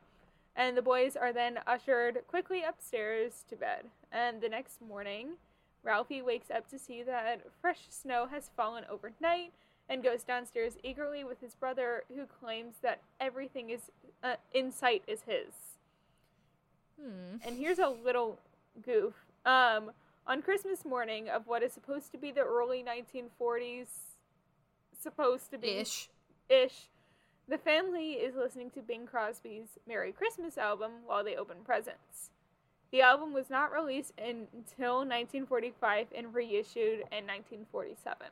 And the boys are then ushered quickly upstairs to bed. And the next morning, Ralphie wakes up to see that fresh snow has fallen overnight and goes downstairs eagerly with his brother, who claims that everything is uh, in sight is his. hmm. And here's a little goof. Um, on Christmas morning of what is supposed to be the early 1940s, supposed to be Ish. ish, the family is listening to Bing Crosby's Merry Christmas album while they open presents. The album was not released in, until 1945 and reissued in 1947.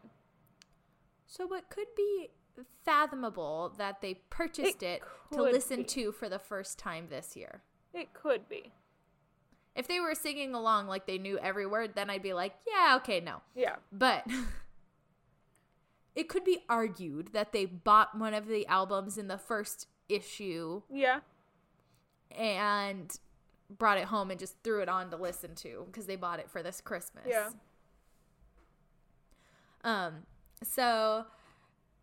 So it could be fathomable that they purchased It it, to listen be. to for the first time this year. It could be. If they were singing along like they knew every word, then I'd be like, yeah, okay, no. Yeah. But it could be argued that they bought one of the albums in the first issue Yeah. and brought it home and just threw it on to listen to because they bought it for this Christmas. Yeah. Um, so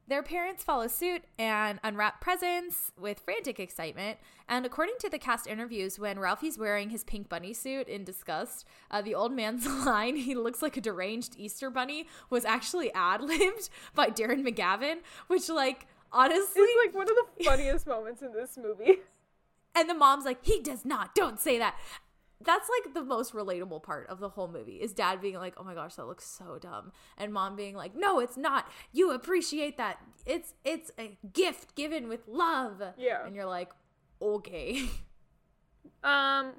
their parents follow suit and unwrap presents with frantic excitement. And according to the cast interviews, when Ralphie's wearing his pink bunny suit in disgust, uh, the old man's line, he looks like a deranged Easter bunny, was actually ad libbed by Darren McGavin, which, like, honestly, It's like one of the funniest moments in this movie. And the mom's like, he does not. Don't say that. That's like the most relatable part of the whole movie is dad being like, oh my gosh, that looks so dumb. And mom being like, no, it's not. You appreciate that. It's it's a gift given with love. Yeah. And you're like, okay. Um,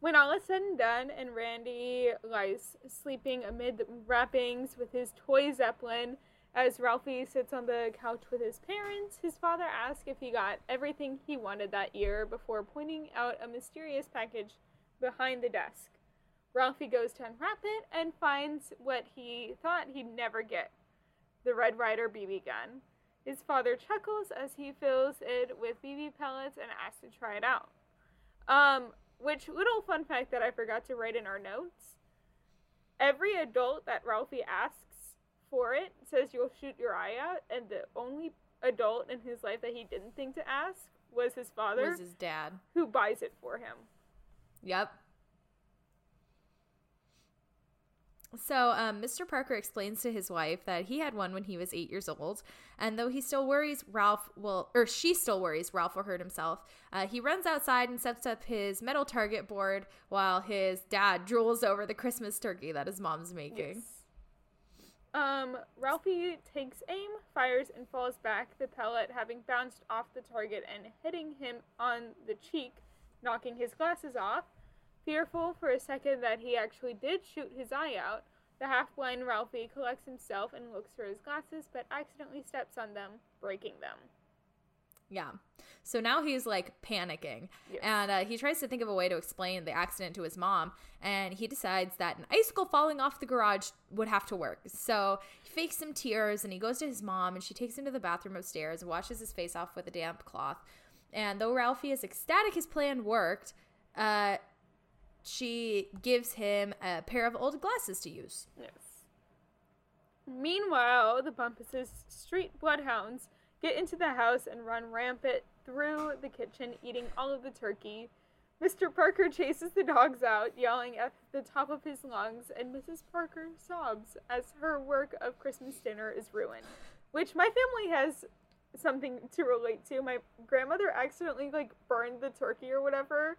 when all is said and done, and Randy lies sleeping amid the wrappings with his toy Zeppelin, as Ralphie sits on the couch with his parents, his father asks if he got everything he wanted that year before pointing out a mysterious package behind the desk. Ralphie goes to unwrap it and finds what he thought he'd never get the Red Ryder BB gun. His father chuckles as he fills it with BB pellets and asks to try it out. Um, which little fun fact that I forgot to write in our notes. Every adult that Ralphie asks for it says you'll shoot your eye out, and the only adult in his life that he didn't think to ask was his father, Was his dad. who buys it for him. Yep. So, um, Mr. Parker explains to his wife that he had one when he was eight years old, and though he still worries Ralph will, or she still worries Ralph will hurt himself, uh, he runs outside and sets up his metal target board while his dad drools over the Christmas turkey that his mom's making. Um, Ralphie takes aim, fires, and falls back, the pellet having bounced off the target and hitting him on the cheek, knocking his glasses off. Fearful for a second that he actually did shoot his eye out, the half blind Ralphie collects himself and looks for his glasses, but accidentally steps on them, breaking them. Yeah. So now he's like panicking. Yes. And uh, he tries to think of a way to explain the accident to his mom. And he decides that an icicle falling off the garage would have to work. So he fakes some tears and he goes to his mom and she takes him to the bathroom upstairs, and washes his face off with a damp cloth. And though Ralphie is ecstatic his plan worked, uh, she gives him a pair of old glasses to use. Yes. Meanwhile, the Bumpus's street bloodhounds get into the house and run rampant through the kitchen, eating all of the turkey. Mr. Parker chases the dogs out, yelling at the top of his lungs, and Mrs. Parker sobs as her work of Christmas dinner is ruined. Which my family has something to relate to. My grandmother accidentally like burned the turkey or whatever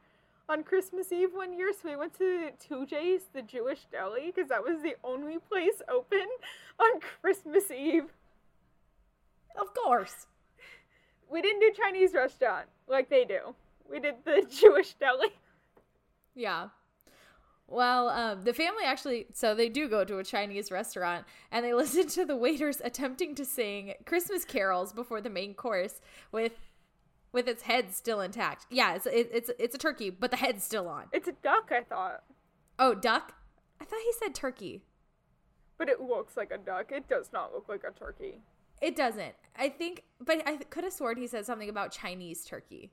on Christmas Eve one year, so we went to Two J's, the Jewish deli, because that was the only place open on Christmas Eve. Of course. We didn't do Chinese restaurant like they do. We did the Jewish deli. Yeah. Well, um, the family actually, so they do go to a Chinese restaurant and they listen to the waiters attempting to sing Christmas carols before the main course with with its head still intact. Yeah, it's it, it's it's a turkey, but the head's still on. It's a duck, I thought, Oh, duck? I thought he said turkey. but it looks like a duck. It does not look like a turkey. It doesn't. I think, but I could have sworn he said something about Chinese turkey.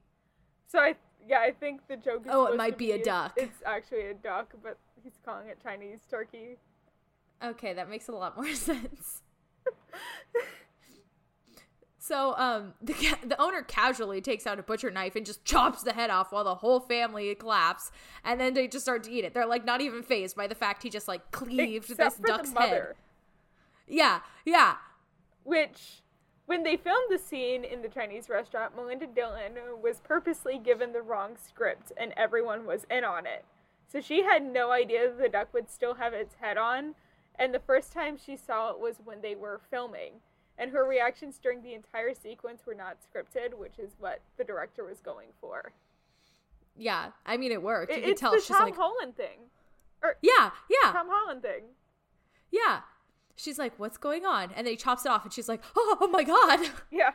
So I, yeah, I think the joke. Is Oh, it might to be a duck. It's actually a duck, but he's calling it Chinese turkey. Okay, that makes a lot more sense. So, um, the ca- the owner casually takes out a butcher knife and just chops the head off while the whole family claps, and then they just start to eat it. They're like not even fazed by the fact he just like cleaved Except this duck's head. Yeah, yeah, which. When they filmed the scene in the Chinese restaurant, Melinda Dillon was purposely given the wrong script and everyone was in on it. So she had no idea the duck would still have its head on, and the first time she saw it was when they were filming. And her reactions during the entire sequence were not scripted, which is what the director was going for. yeah. I mean, it worked. You It- could it's tell the she's Tom like, Holland thing. Or yeah, yeah, Tom Holland thing. yeah. She's like, what's going on? And then he chops it off, and she's like, oh, oh my god. Yeah.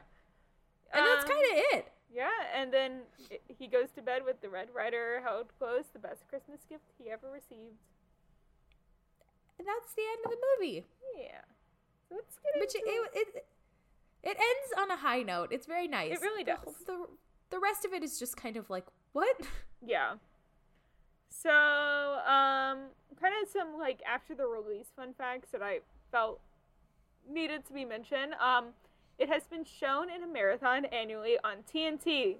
And that's Um, kind of it. Yeah, and then he goes to bed with the Red Ryder held close, the best Christmas gift he ever received. And that's the end of the movie. Yeah. So let's get Which it, into it, it it ends on a high note. It's very nice. It really The does. whole- The, the rest of it is just kind of like what? Yeah. So, um, kind of some like after the release fun facts that I felt needed to be mentioned. Um, it has been shown in a marathon annually on TNT,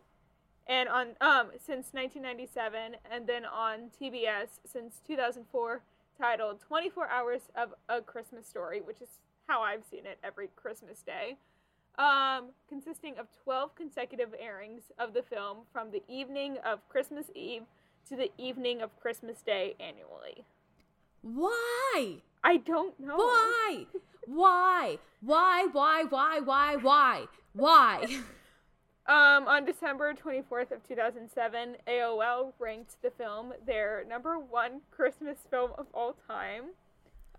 and on um since 1997, and then on TBS since 2004, titled "24 Hours of a Christmas Story," which is how I've seen it every Christmas day. um, consisting of 12 consecutive airings of the film from the evening of Christmas Eve to the evening of Christmas Day annually. Why? I don't know. Why? Why? Why? Why? Why? Why? Why? Why? Um, on December 24th of 2007, AOL ranked the film their number one Christmas film of all time.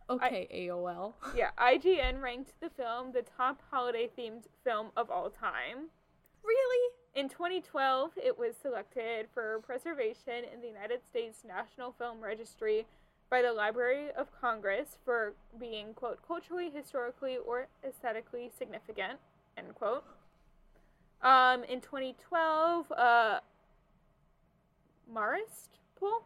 Okay, AOL. Yeah, IGN ranked the film the top holiday themed film of all time. Really? In 2012, it was selected for preservation in the United States National Film Registry by the Library of Congress for being, quote, culturally, historically, or aesthetically significant, end quote. Um, in 2012, uh, Marist Poll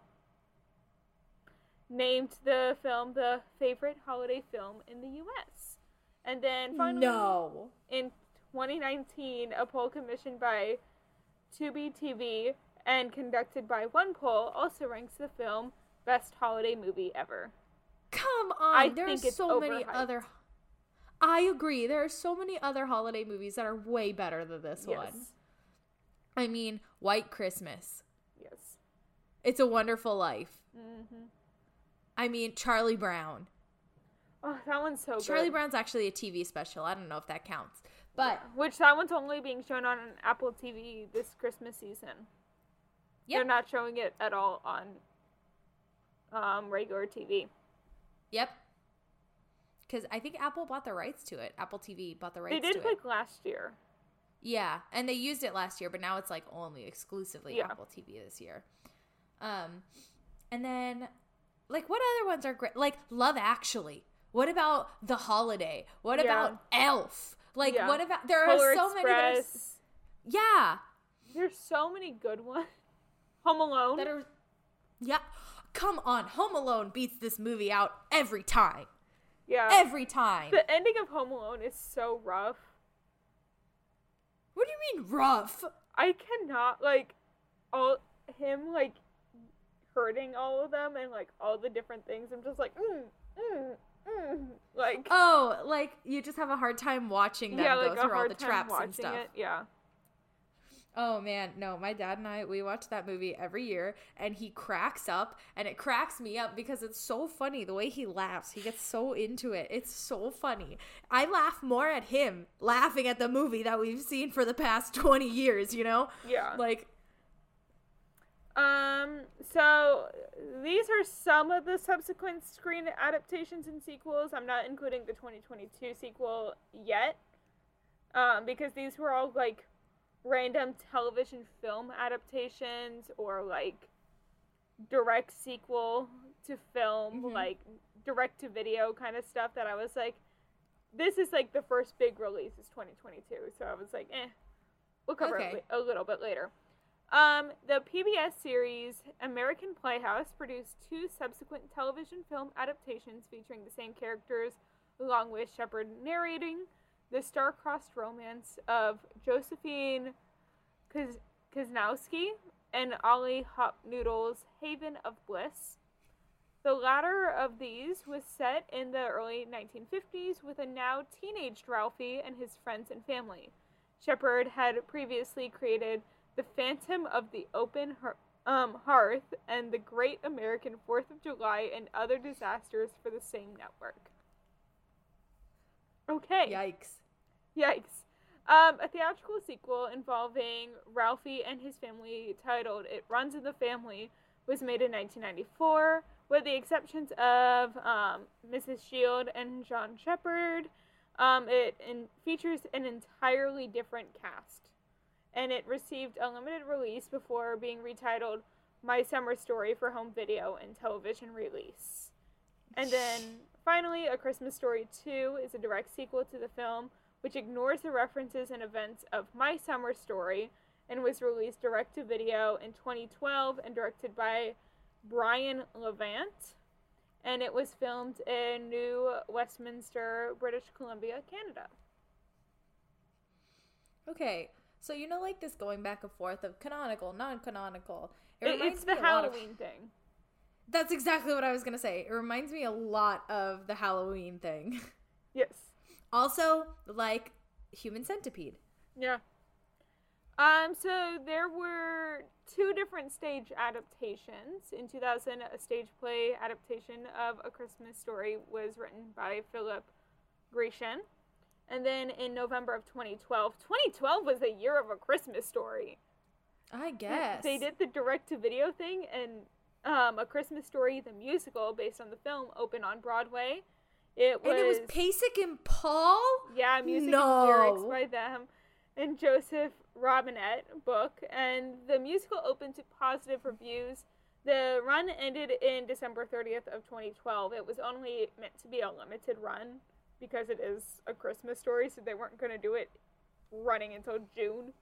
named the film the favorite holiday film in the U.S. And then finally, No. in 2019, a poll commissioned by Tubi TV and conducted by One Poll also ranks the film best holiday movie ever. Come on. I there are so many other. I agree. There are so many other holiday movies that are way better than this Yes. one. I mean, White Christmas. Yes. It's a Wonderful Life. Mm-hmm. I mean, Charlie Brown. Oh, that one's so Charlie good. Charlie Brown's actually a TV special. I don't know if that counts. But Which that one's only being shown on Apple TV this Christmas season. They're not showing it at all on um, regular TV. yep. Because I think Apple bought the rights to it. Apple TV bought the rights They did to it. like last year. Yeah, and they used it last year, but now it's like only exclusively Yeah. Apple TV this year. Um, and then like what other ones are great? Like Love Actually. What about The Holiday? What Yeah. about Elf? Like Yeah. what about there are Polar so many that are, yeah There's so many good ones. Home Alone. that are yeah. Come on, Home Alone beats this movie out every time. yeah. Every time. The ending of Home Alone is so rough. what do you mean rough? I cannot like all him like hurting all of them and like all the different things. I'm just like mm, mm, mm. like Oh, like you just have a hard time watching them yeah, go like through all the traps and stuff. it. Yeah. Oh man, no, my dad and I we watch that movie every year and he cracks up and it cracks me up because it's so funny the way he laughs. He gets so into it. It's so funny. I laugh more at him laughing at the movie that we've seen for the past 20 years, you know? Yeah. Like Um, so these are some of the subsequent screen adaptations and sequels. I'm not including the 2022 sequel yet, um, because these were all like random television film adaptations or like direct sequel to film, Mhm. like direct to video kind of stuff that I was like, this is like the first big release is 2022. So I was like, eh, we'll cover Okay. it a little bit later. Um, the PBS series American Playhouse produced two subsequent television film adaptations featuring the same characters, along with Shepherd narrating the star-crossed romance of Josephine Kaz- and Ollie Hopnoodle's Haven of Bliss. The latter of these was set in the early 1950s with a now teenaged Ralphie and his friends and family. Shepherd had previously created The Phantom of the Open Hear- um, Hearth and The Great American Fourth of July and other disasters for the same network. Okay. yikes. Yikes. Um, a theatrical sequel involving Ralphie and his family titled It Runs in the Family was made in 1994, with the exceptions of um, Mrs. Shield and John Shepherd. Um, it in- features an entirely different cast, and it received a limited release before being retitled My Summer Story for home video and television release. And then finally, A Christmas Story 2 is a direct sequel to the film, which ignores the references and events of My Summer Story and was released direct to video in 2012 and directed by Brian Levant. And it was filmed in New Westminster, British Columbia, Canada. Okay. So you know like this going back and forth of canonical, non-canonical. It It- reminds it's the me a lot of- the Halloween thing. That's exactly what I was going to say. It reminds me a lot of the Halloween thing. Yes. Also, like Human Centipede. Yeah. Um, so there were two different stage adaptations. In 2000, a stage play adaptation of A Christmas Story was written by Philip Grecian. And then in November of 2012, 2012 was the year of A Christmas Story. I guess. They did the direct to video thing, and um, A Christmas Story, the musical based on the film, opened on Broadway. It was, And it was Pasek and Paul? yeah, music No. and lyrics by them and Joseph Robinette book, and the musical opened to positive reviews. The run ended in December 30th of 2012. It was only meant to be a limited run because it is a Christmas story, so they weren't going to do it running until June.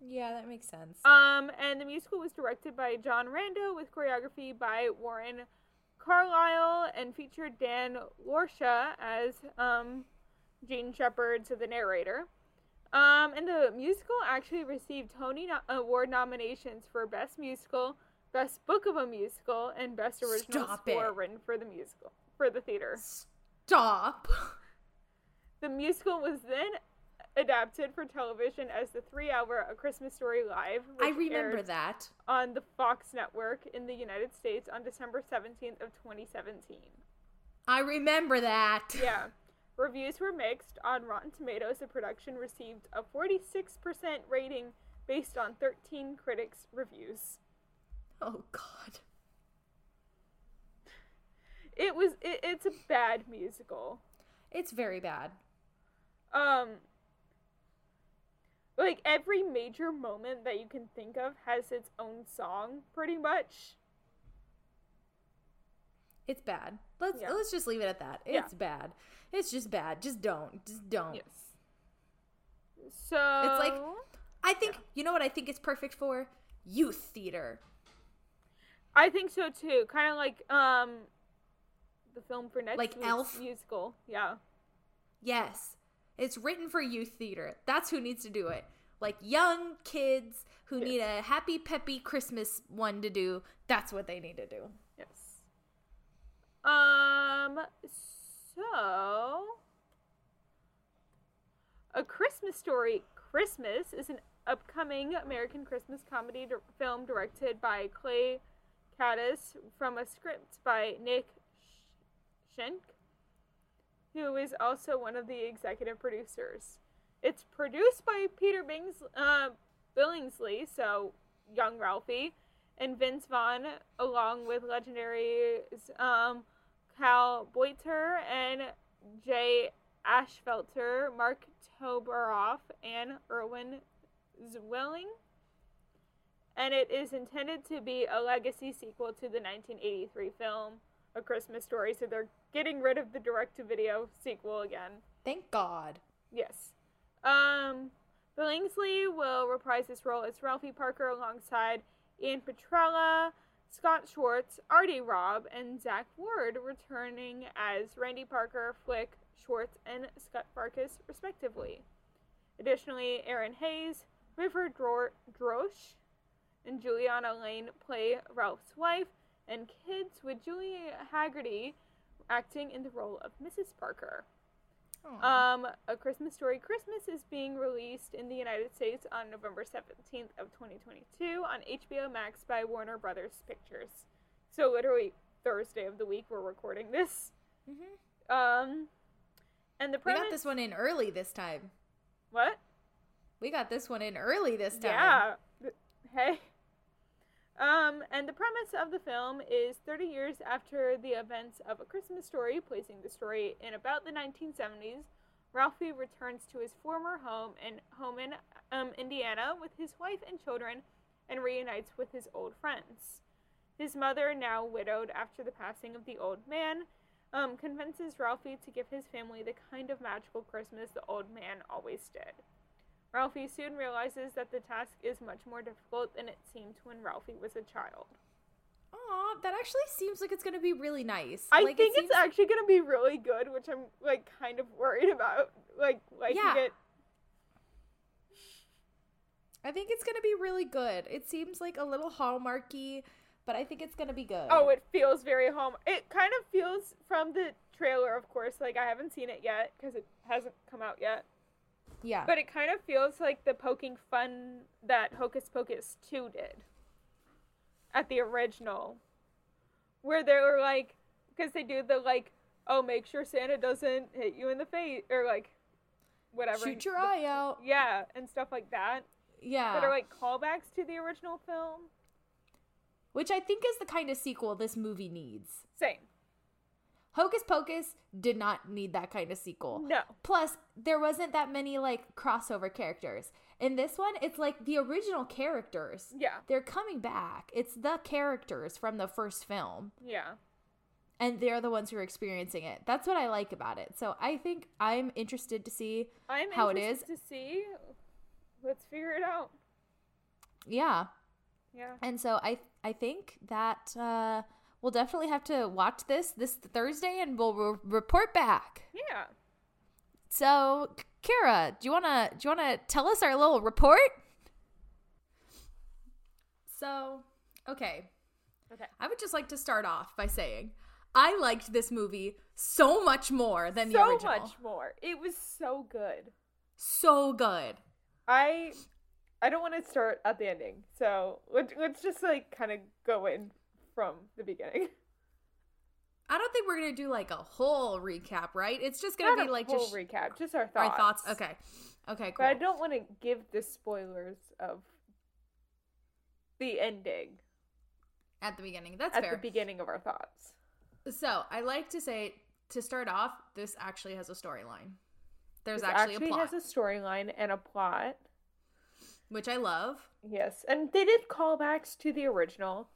Yeah, that makes sense. Um, and the musical was directed by John Rando with choreography by Warren Carlyle and featured Dan Lauria as um, Jean Shepherd, so the narrator. Um, and the musical actually received Tony no- Award nominations for Best Musical, Best Book of a Musical, and Best Original Stop Score it. written for the musical for the theater. Stop. The musical was then adapted for television as the three-hour A Christmas Story Live. I remember that. on the Fox network in the United States on December 17th of 2017. I remember that. Yeah. Reviews were mixed. On Rotten Tomatoes, the production received a 46% rating based on 13 critics' reviews. Oh god. It was it, it's a bad musical. It's very bad. Um like every major moment that you can think of has its own song pretty much. It's bad. Let's Yeah. let's just leave it at that. Yeah. It's bad. It's just bad. Just don't. Just don't. Yes. So like- I think you know what I think it's perfect for? Youth theater. I think so too. Kind of like um the film for next Like week's Elf? musical. Yeah. Yes. It's written for youth theater. That's who needs to do it. Like young kids who Yes. need a happy peppy Christmas one to do. That's what they need to do. Yes. Um so A Christmas Story Christmas is an upcoming American Christmas comedy film directed by Clay Kaytis from a script by Nick Schenk, who is also one of the executive producers. It's produced by Peter Bings, uh, Billingsley, so young Ralphie, and Vince Vaughn, along with legendaries um, Cale Boyter and Jay Ashfelter, Mark Toberoff, and Erwin Zwilling. And it is intended to be a legacy sequel to the 1983 film A Christmas Story, so they're getting rid of the direct to video sequel again. Thank God. Yes. Um, Billingsley will reprise this role as Ralphie Parker alongside Ian Petrella, Scott Schwartz, R.D. Robb, and Zack Ward, returning as Randy Parker, Flick, Schwartz, and Scut Farkus, respectively. Additionally, Erinn Hayes, River Dro- Drosh, and Julianna Layne play Ralph's wife, and kids with Julia Hagerty acting in the role of Mrs. Parker. Um, A Christmas Story Christmas is being released in the United States on November 17th of 2022 on HBO Max by Warner Brothers Pictures. So literally Thursday of the week we're recording this. Mhm. Um, and the we got this one in early this time. what? We got this one in early this time. Yeah. Hey. Um, and the premise of the film is 30 years after the events of A Christmas Story, placing the story in about the 1970s. Ralphie returns to his former home in Hohman, um, Indiana, with his wife and children, and reunites with his old friends. His mother, now widowed after the passing of the old man, um, convinces Ralphie to give his family the kind of magical Christmas the old man always did. Ralphie soon realizes that the task is much more difficult than it seemed when Ralphie was a child. Aw, that actually seems like it's gonna be really nice. I Like, think seems- it's actually gonna be really good, which I'm like kind of worried about. Like liking Yeah. it. I think it's gonna be really good. It seems like a little hallmarky, but I think it's gonna be good. Oh, it feels very home. It kind of feels from the trailer, of course. Like I haven't seen it yet because it hasn't come out yet. Yeah. But it kind of feels like the poking fun that Hocus Pocus 2 did at the original. Where they were like, because they do the like, oh, make sure Santa doesn't hit you in the face, or like, whatever. Shoot your eye out. Yeah, and stuff like that. Yeah. That are like callbacks to the original film. Which I think is the kind of sequel this movie needs. Same. Hocus Pocus did not need that kind of sequel. No. Plus, there wasn't that many like crossover characters. In this one, it's like the original characters. Yeah. They're coming back. It's the characters from the first film, Yeah. and they're the ones who are experiencing it. That's what I like about it. So I think I'm interested to see I'm how it is. to see. Let's figure it out. Yeah. Yeah. And so I I think that uh, we'll definitely have to watch this this Thursday, and we'll re- report back. Yeah. So, Kara, do you wanna do you wanna tell us our little report? So, okay, Okay. I would just like to start off by saying I liked this movie so much more than the original. so much more. It was so good. So good. I I don't want to start at the ending. So let's let's just like kind of go in from the beginning. I don't think we're gonna do like a whole recap, right? It's just gonna Not be like just recap, just our thoughts. our thoughts. Okay, okay, cool. But I don't want to give the spoilers of the ending At the beginning, that's fair. at fair. the beginning of our thoughts. So I like to say to start off, this actually has a storyline. There's This actually, a plot, has a storyline and a plot. which I love, Yes, and they did callbacks to the original.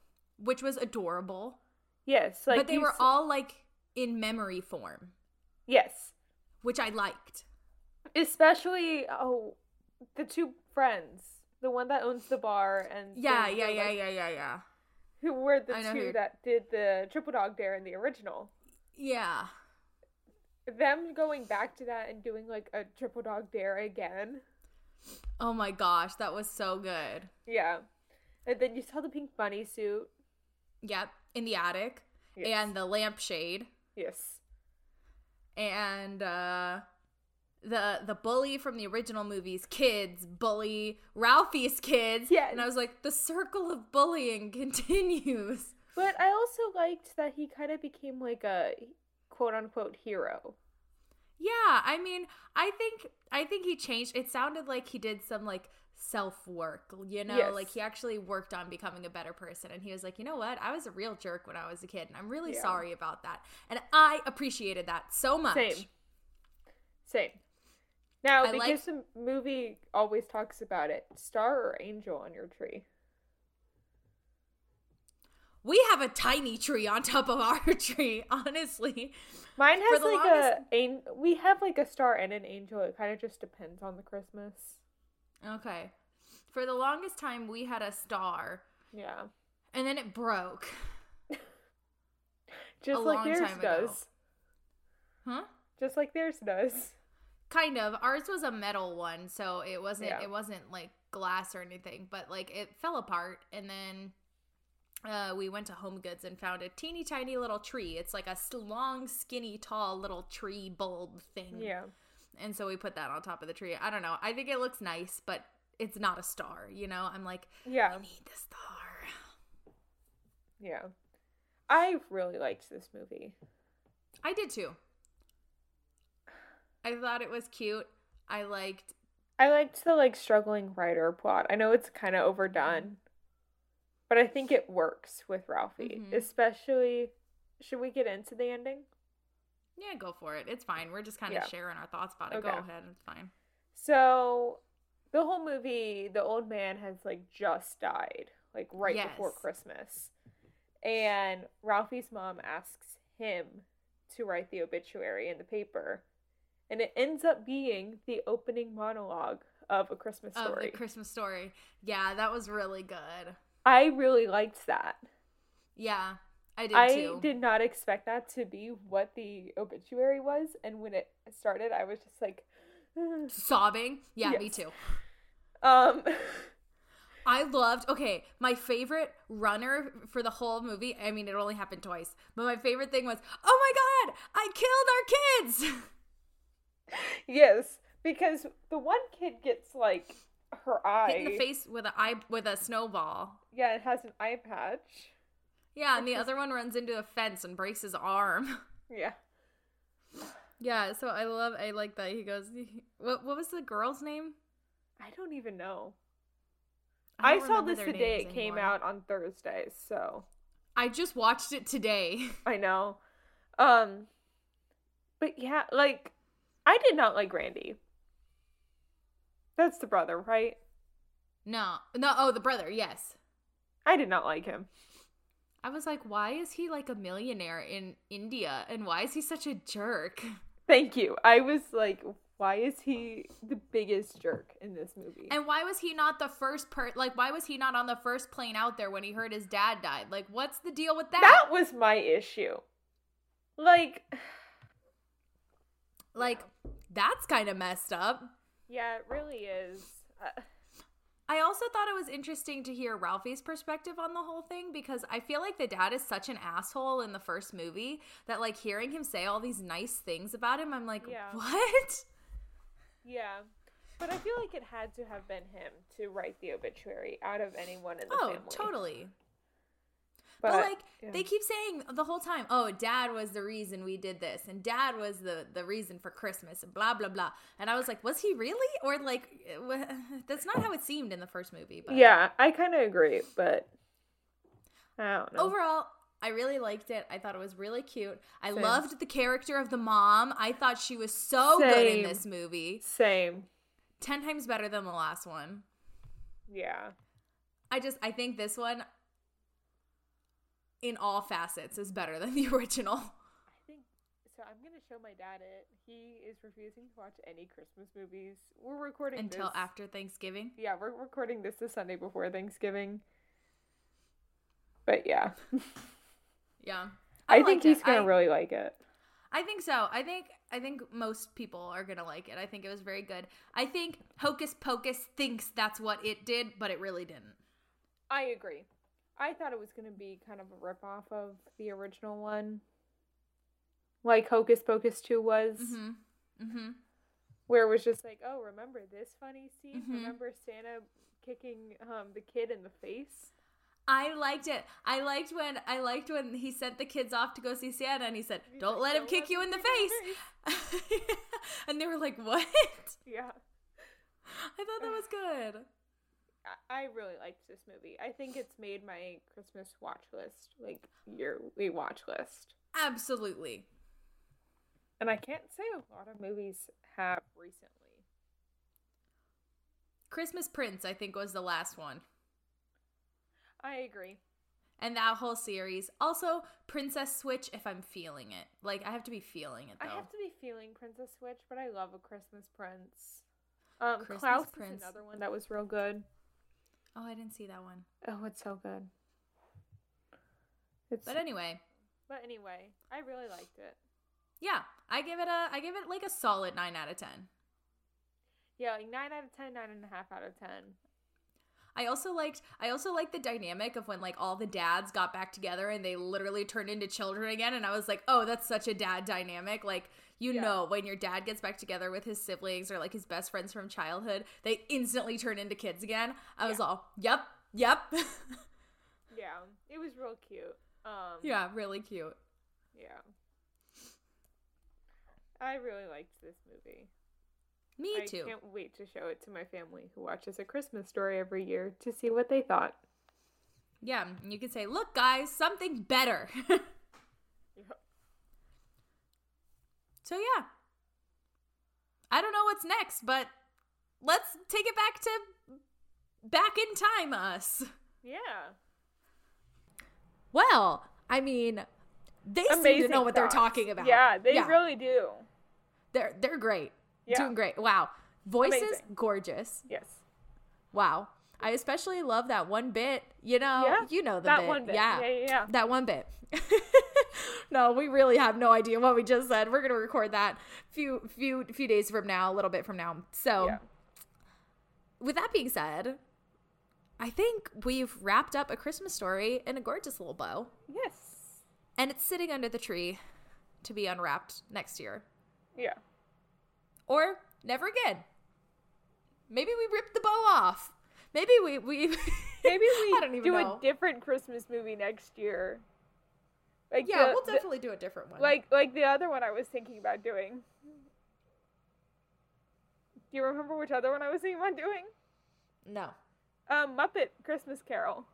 Which was adorable. Yes, like but they were s- all like in memory form, yes, which I liked. especially oh, the two friends, the one that owns the bar and Yeah, yeah, the, yeah, like, yeah, yeah, yeah. who were the I know who two that did the triple dog dare in the original. Yeah. Them going back to that and doing like a triple dog dare again. Oh my gosh, that was so good. Yeah. And then you saw the pink bunny suit. Yep, in the attic Yes. and the lampshade Yes. and uh the the bully from the original movies kids bully Ralphie's kids. Yeah. And I was like the circle of bullying continues. But I also liked that he kind of became like a quote unquote hero. Yeah, I mean, I think I think he changed. It sounded like he did some like self work, you know, Yes. like he actually worked on becoming a better person. And he was like, you know what, I was a real jerk when I was a kid, and I'm really Yeah. sorry about that. And I appreciated that so much. Same. Same. Now, I because the movie always talks about it, star or angel on your tree. We have a tiny tree on top of our tree, honestly. Mine has like longest- a we have like a star and an angel. It kind of just depends on the Christmas. Okay. For the longest time, we had a star, Yeah. and then it broke. Just like theirs does. Huh? Just like theirs does. kind of ours was a metal one so it wasn't Yeah. it wasn't like glass or anything but like it fell apart and then uh, we went to home goods and found a teeny tiny little tree it's like a long skinny tall little tree bulb thing Yeah. And so we put that on top of the tree i don't know i think it looks nice but it's not a star you know i'm like Yeah. i need the star Yeah. I really liked this movie. i did too i thought it was cute i liked I liked the like struggling writer plot. I know it's kind of overdone, but I think it works with Ralphie, Mhm. especially. Should we get into the ending? Yeah go for it it's fine we're just kind of Yeah. sharing our thoughts about it Okay. go ahead it's fine So, the whole movie, the old man has like just died, like right before Christmas. And Ralphie's mom asks him to write the obituary in the paper. And it ends up being the opening monologue of A Christmas of Story. the Christmas story. Yeah, that was really good. I really liked that. Yeah, I did I too. did not expect that to be what the obituary was. And when it started, I was just like, Sobbing. Yeah, me too. um, I loved. Okay, my favorite runner for the whole movie. I mean, it only happened twice, but my favorite thing was, "Oh my god, I killed our kids!" yes. because the one kid gets like her eye. Hit in the face with a eye with a snowball. Yeah, it has an eye patch. Yeah, and the other one runs into a fence and breaks his arm. Yeah. Yeah, so I love I like that he goes what what was the girl's name? I don't even know. I I, saw this the day it came anymore. out on Thursday, so I just watched it today. I know. Um but yeah, like I did not like Randy. That's the brother, right? No. No, oh, the brother, yes. I did not like him. I was like, why is he like a millionaire in India and why is he such a jerk? Thank you. I was like, why is he the biggest jerk in this movie? And why was he not the first per like why was he not on the first plane out there when he heard his dad died? Like what's the deal with that? that was my issue. Like like that's kind of messed up. Yeah, it really is. Uh, I also thought it was interesting to hear Ralphie's perspective on the whole thing because I feel like the dad is such an asshole in the first movie that like hearing him say all these nice things about him, I'm like, Yeah. what? yeah. But I feel like it had to have been him to write the obituary out of anyone in the Oh, family. totally. But, But, like yeah. they keep saying the whole time, "Oh, dad was the reason we did this, and dad was the the reason for Christmas, and blah blah blah." And I was like, "Was he really?" Or like, eh, that's not how it seemed in the first movie. But Yeah, I kind of agree, but I don't know. overall, I really liked it. I thought it was really cute. I Same. loved the character of the mom. I thought she was so good in this movie. Same. Ten times better than the last one. Yeah. I just I think this one in all facets is better than the original. I think so. I'm gonna show my dad it. He is refusing to watch any Christmas movies. We're recording Until this- after Thanksgiving. Yeah, we're recording this the Sunday before Thanksgiving. But yeah, Yeah. I, think liked he's it. gonna I- really like it. I think so. I think I think most people are gonna like it. I think it was very good. I think Hocus Pocus thinks that's what it did, but it really didn't. I agree. I thought it was gonna be kind of a ripoff of the original one, like Hocus Pocus Two was, Mm-hmm. Mm-hmm. where it was just like, oh, remember this funny scene? Mhm. Remember Santa kicking um, the kid in the face? I liked it. I liked when I liked when he sent the kids off to go see Santa, and he said, He's "Don't like, let him "Don't kick you in the in face." and they were like, "What?" Yeah. I thought that was good. I- really liked this movie. I think it's made my Christmas watch list, like yearly watch list. Absolutely. And I can't say a lot of movies have recently. Christmas Prince, I think, was the last one. I agree. And that whole series. Also, Princess Switch, if I'm feeling it. Like, I have to be feeling it, though. I have to be feeling Princess Switch, but I love a Christmas Prince. Um, Christmas Klaus Prince. is another one that was real good. Oh, I didn't see that one. Oh, it's so good. It's But anyway, but anyway, I really liked it. yeah, I give it a, I give it like a solid nine out of ten. Yeah, like nine out of ten, nine and a half out of ten. I also liked, I also liked the dynamic of when like all the dads got back together and they literally turned into children again, and I was like, oh, that's such a dad dynamic. Like, you Yeah. know, when your dad gets back together with his siblings or like his best friends from childhood, they instantly turn into kids again. I was Yeah. all, yep, yep, Yeah, it was real cute. Um, yeah, really cute. yeah. I really liked this movie. Me I too. can't wait to show it to my family who watches A Christmas Story every year to see what they thought. Yeah, and you could say, look, guys, something better. Yep. So, yeah. I don't know what's next, but let's take it back to back in time us. Yeah. Well, I mean, they seem to know what they're talking about. Yeah, they really do. They're they're great. Yeah. Doing great. Wow. Voices Amazing. gorgeous. Yes. Wow. I especially love that one bit. You know, Yeah, you know the that bit. one bit. Yeah. Yeah, yeah, yeah. That one bit. no, we really have no idea what we just said. We're gonna record that few few few days from now, a little bit from now. So, Yeah. with that being said, I think we've wrapped up a Christmas story in a gorgeous little bow, Yes. and it's sitting under the tree to be unwrapped next year. Yeah. Or Never again. Maybe we rip the bow off. Maybe we we Maybe we don't even do know. a different Christmas movie next year. Like yeah, the- we'll the- definitely do a different one. like like the other one I was thinking about doing. Do you remember which other one I was thinking about doing? no. Um, Muppet Christmas Carol.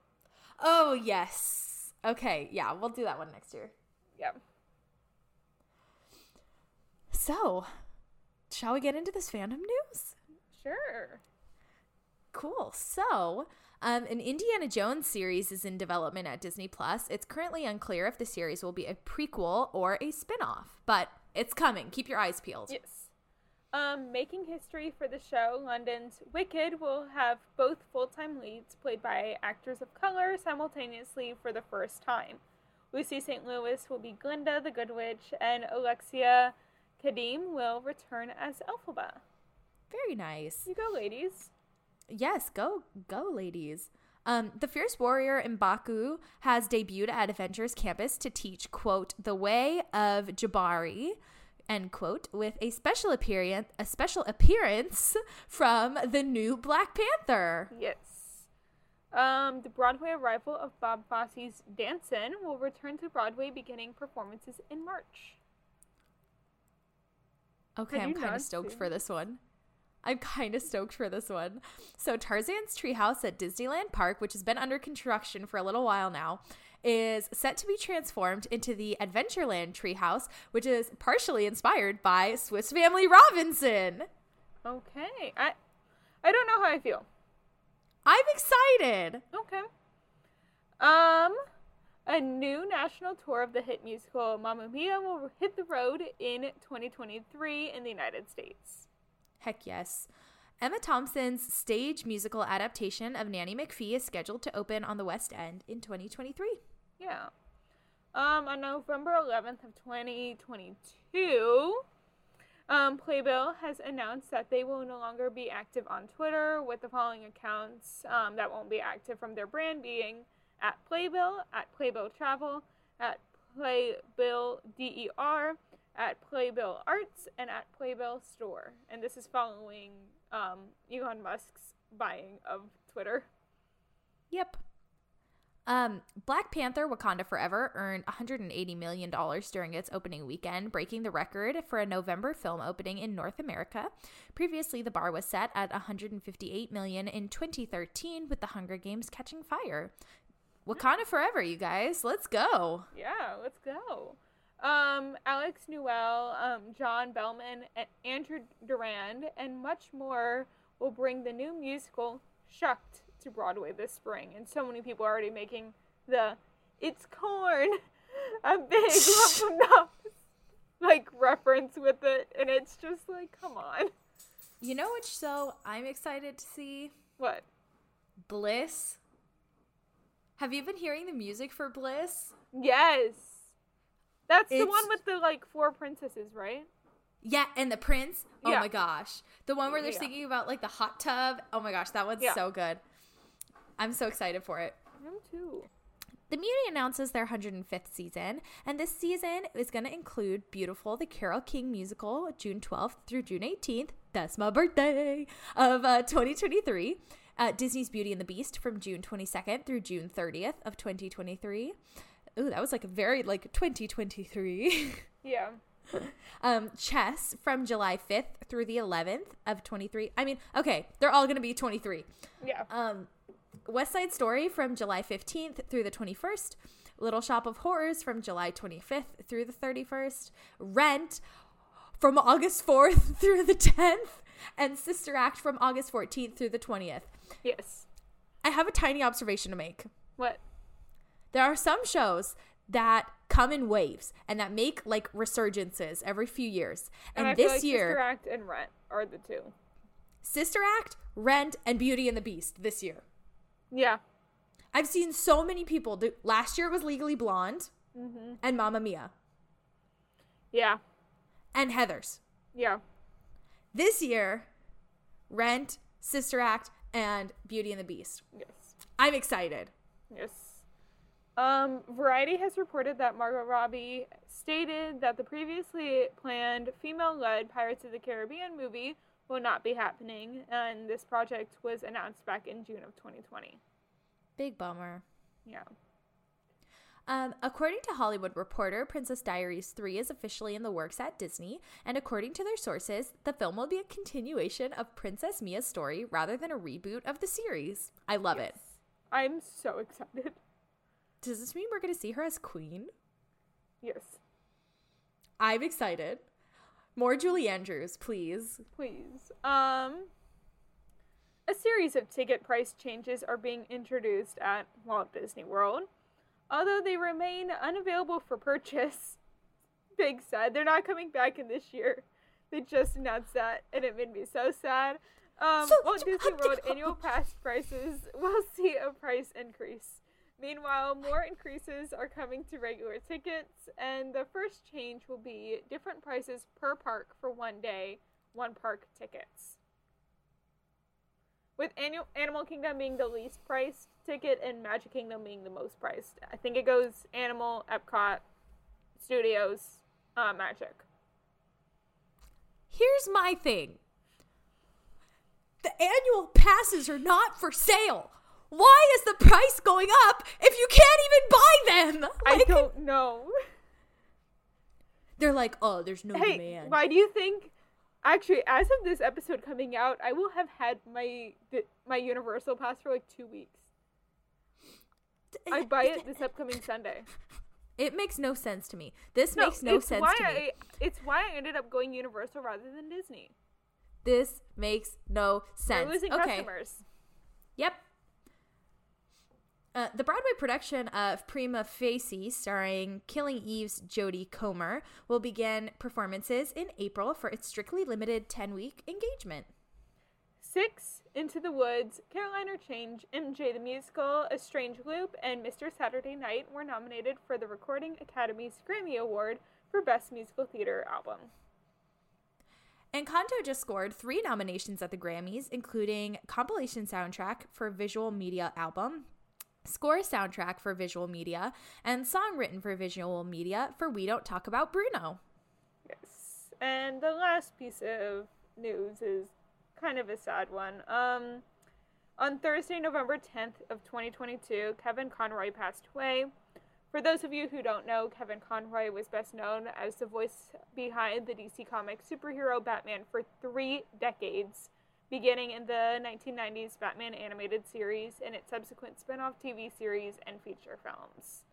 Oh yes. Okay, yeah, we'll do that one next year. Yeah. So, shall we get into this fandom news? Sure. Cool. So, um, an Indiana Jones series is in development at Disney Plus. It's currently unclear if the series will be a prequel or a spin-off, but it's coming. Keep your eyes peeled. Yes. Um, making history for the show, London's Wicked will have both full time leads played by actors of color simultaneously for the first time. Lucy St. Louis will be Glinda the Good Witch, and Alexia Khadime will return as Elphaba. Very nice. You go, ladies. Yes, go go ladies. Um, the Fierce Warrior Mbaku has debuted at Avengers Campus to teach, quote, the way of Jabari, end quote, with a special appearance a special appearance from the new Black Panther. Yes. Um, the Broadway arrival of Bob Fosse's Dancin' will return to Broadway beginning performances in March. Okay, I'm kind of stoked seen for this one. I'm kind of stoked for this one. So, Tarzan's Treehouse at Disneyland Park, which has been under construction for a little while now, is set to be transformed into the Adventureland Treehouse, which is partially inspired by Swiss Family Robinson. Okay. I I don't know how I feel. I'm excited. Okay. Um, a new national tour of the hit musical Mamma Mia will hit the road in 2023 in the United States. Heck yes. Emma Thompson's stage musical adaptation of Nanny McPhee is scheduled to open on the West End in 2023. Yeah. Um, on November 11th of 2022, um, Playbill has announced that they will no longer be active on Twitter with the following accounts um, that won't be active from their brand being at Playbill, at Playbill Travel, at Playbill DER, at Playbill Arts, and at Playbill Store. And this is following um, Elon Musk's buying of Twitter. Yep. Um, Black Panther Wakanda Forever earned $180 million during its opening weekend, breaking the record for a November film opening in North America. Previously, the bar was set at $158 million in 2013 with The Hunger Games catching fire. Wakanda Forever, you guys. Let's go. Yeah, let's go. Um, Alex Newell, um, John Behlmann, and Andrew Durand, and much more will bring the new musical Shucked to Broadway this spring. And so many people are already making the "It's corn, a big lump of nuts" like reference with it, and it's just like, come on, You know which show I'm excited to see? what? Bliss. Have you been hearing the music for Bliss? Yes, that's the one with the like four princesses, right? Yeah, and the prince. Oh Yeah. my gosh. The one where they're Yeah. singing about like the hot tub. Oh my gosh, that one's Yeah. so good. I'm so excited for it. Him too. The Muny announces their 105th season, and this season is going to include Beautiful, the Carole King musical, June 12th through June 18th. That's my birthday of uh, 2023. Uh, Disney's Beauty and the Beast from June 22nd through June 30th of 2023. Ooh, that was like a very like 2023. Yeah. um, Chess from July 5th through the 11th of 23. I mean, okay, they're all going to be 23. Yeah. Um, West Side Story from July 15th through the 21st. Little Shop of Horrors from July 25th through the 31st. Rent from August 4th through the 10th. And Sister Act from August 14th through the 20th. Yes. I have a tiny observation to make. What? There are some shows that come in waves and that make like resurgences every few years. And, And, this like year, Sister Act and Rent are the two. Sister Act, Rent, and Beauty and the Beast this year. Yeah. I've seen so many people do. Last year it was Legally Blonde Mm-hmm. and Mamma Mia Yeah. and Heathers. Yeah. This year, Rent, Sister Act, and Beauty and the Beast. Yes. I'm excited. Yes. Um, Variety has reported that Margot Robbie stated that the previously planned female-led Pirates of the Caribbean movie will not be happening, and this project was announced back in June of 2020. Big bummer. Yeah. Um, according to Hollywood Reporter, Princess Diaries 3 is officially in the works at Disney, and according to their sources, the film will be a continuation of Princess Mia's story rather than a reboot of the series. I love it. I'm so excited. Does this mean we're going to see her as queen? Yes. I'm excited. More Julie Andrews, please. Please. Um a series of ticket price changes are being introduced at Walt Disney World. Although they remain unavailable for purchase. Big sad. They're not coming back in this year. They just announced that and it made me so sad. Um, So- Walt Disney World annual pass prices will see a price increase. Meanwhile, more increases are coming to regular tickets, and the first change will be different prices per park for one day, one park tickets. With annual, Animal Kingdom being the least priced ticket and Magic Kingdom being the most priced. I think it goes Animal, Epcot, Studios, uh, Magic. Here's my thing the annual passes are not for sale. Why is the price going up if you can't even buy them? I don't know. They're like, oh, there's no hey, demand. why do you think? Actually, as of this episode coming out, I will have had my my Universal pass for like two weeks. I buy it this upcoming Sunday. It makes no sense to me. This makes no sense to me. I, it's why I ended up going Universal rather than Disney. This makes no sense. losing okay. customers. Yep. Uh, the Broadway production of Prima Facie, starring Killing Eve's Jodie Comer, will begin performances in April for its strictly limited 10 week engagement. Six, Into the Woods, Caroline or Change, MJ the Musical, A Strange Loop, and Mr. Saturday Night were nominated for the Recording Academy's Grammy Award for Best Musical Theater Album. Encanto just scored three nominations at the Grammys, including compilation soundtrack for visual media album, score soundtrack for visual media, and song written for visual media for We Don't Talk About Bruno. Yes. And the last piece of news is kind of a sad one. Um, on Thursday, November 10th of 2022, Kevin Conroy passed away. For those of you who don't know, Kevin Conroy was best known as the voice behind the DC Comics superhero Batman for three decades, beginning in the 1990s Batman animated series and its subsequent spin off TV series and feature films.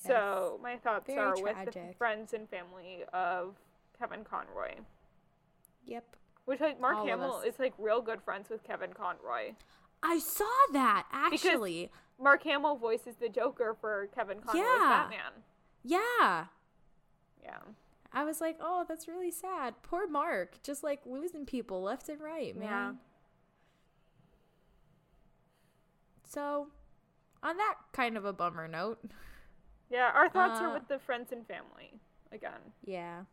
So, my thoughts Very are with the friends and family of Kevin Conroy. Yep. Which, like, Mark All Hamill is, like, real good friends with Kevin Conroy. I saw that actually. Because Mark Hamill voices the Joker for Kevin Conroy's Yeah. Batman. yeah. Yeah. I was like, oh, that's really sad. Poor Mark, just like losing people left and right, man. Yeah. So, on that kind of a bummer note, Yeah, our thoughts are Uh, with the friends and family again. yeah.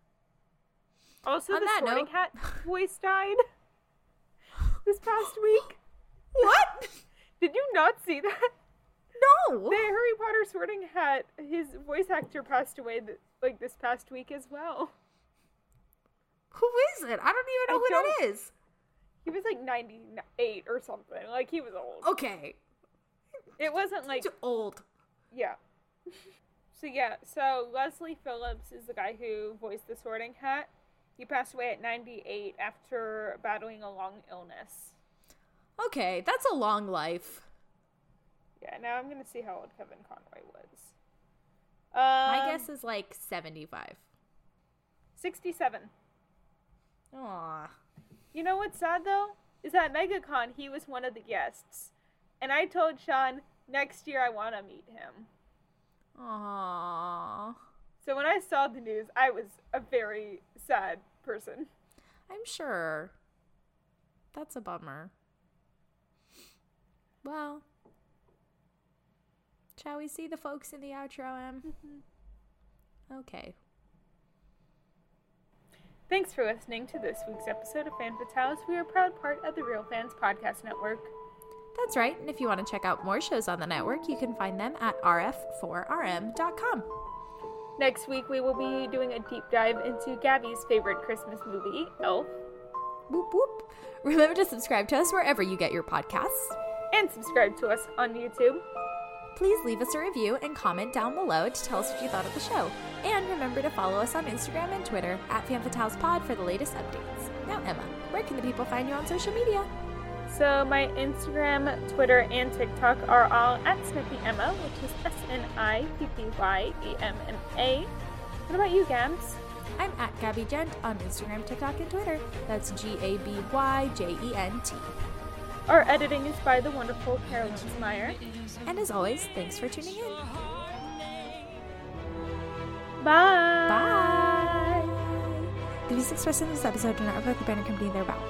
Also, On the that Sorting note- Hat voice died this past week. What? Did you not see that? No. The Harry Potter Sorting Hat, his voice actor passed away th- like this past week as well. Who is it? I don't even know I who that is. He was like 98 or something. Like he was old. Okay. It wasn't like Too old. Yeah. So yeah, so Leslie Phillips is the guy who voiced the Sorting Hat. He passed away at 98 after battling a long illness. Okay, that's a long life. Yeah, now I'm gonna see how old Kevin Conroy was. My Um, guess is like 75. 67. Aw. You know what's sad though? Is that MegaCon he was one of the guests, and I told Sean next year I want to meet him. Aw. So when I saw the news, I was a very sad person. I'm sure. That's a bummer. Well, shall we see the folks in the outro, Em? Mm-hmm. Okay. Thanks for listening to this week's episode of Fan Fatales. We are a proud part of the Real Fans Podcast Network. That's right. And if you want to check out more shows on the network, you can find them at rf4rm.com. Next week, we will be doing a deep dive into Gabby's favorite Christmas movie, Elf. Whoop whoop. Remember to subscribe to us wherever you get your podcasts. And subscribe to us on YouTube. Please leave us a review and comment down below to tell us what you thought of the show. And remember to follow us on Instagram and Twitter at FanFataleSpod for the latest updates. Now, Emma, where can the people find you on social media? So my Instagram, Twitter, and TikTok are all at Snippy Emma, which is S N I P P Y E M M A. What about you, Gabs? I'm at Gabby Gent on Instagram, TikTok, and Twitter. That's G A B Y J E N T. Our editing is by the wonderful Carolyn Meyer. And as always, thanks for tuning in. Bye. Bye. The views expressed in this episode do not reflect the brand or company they're about.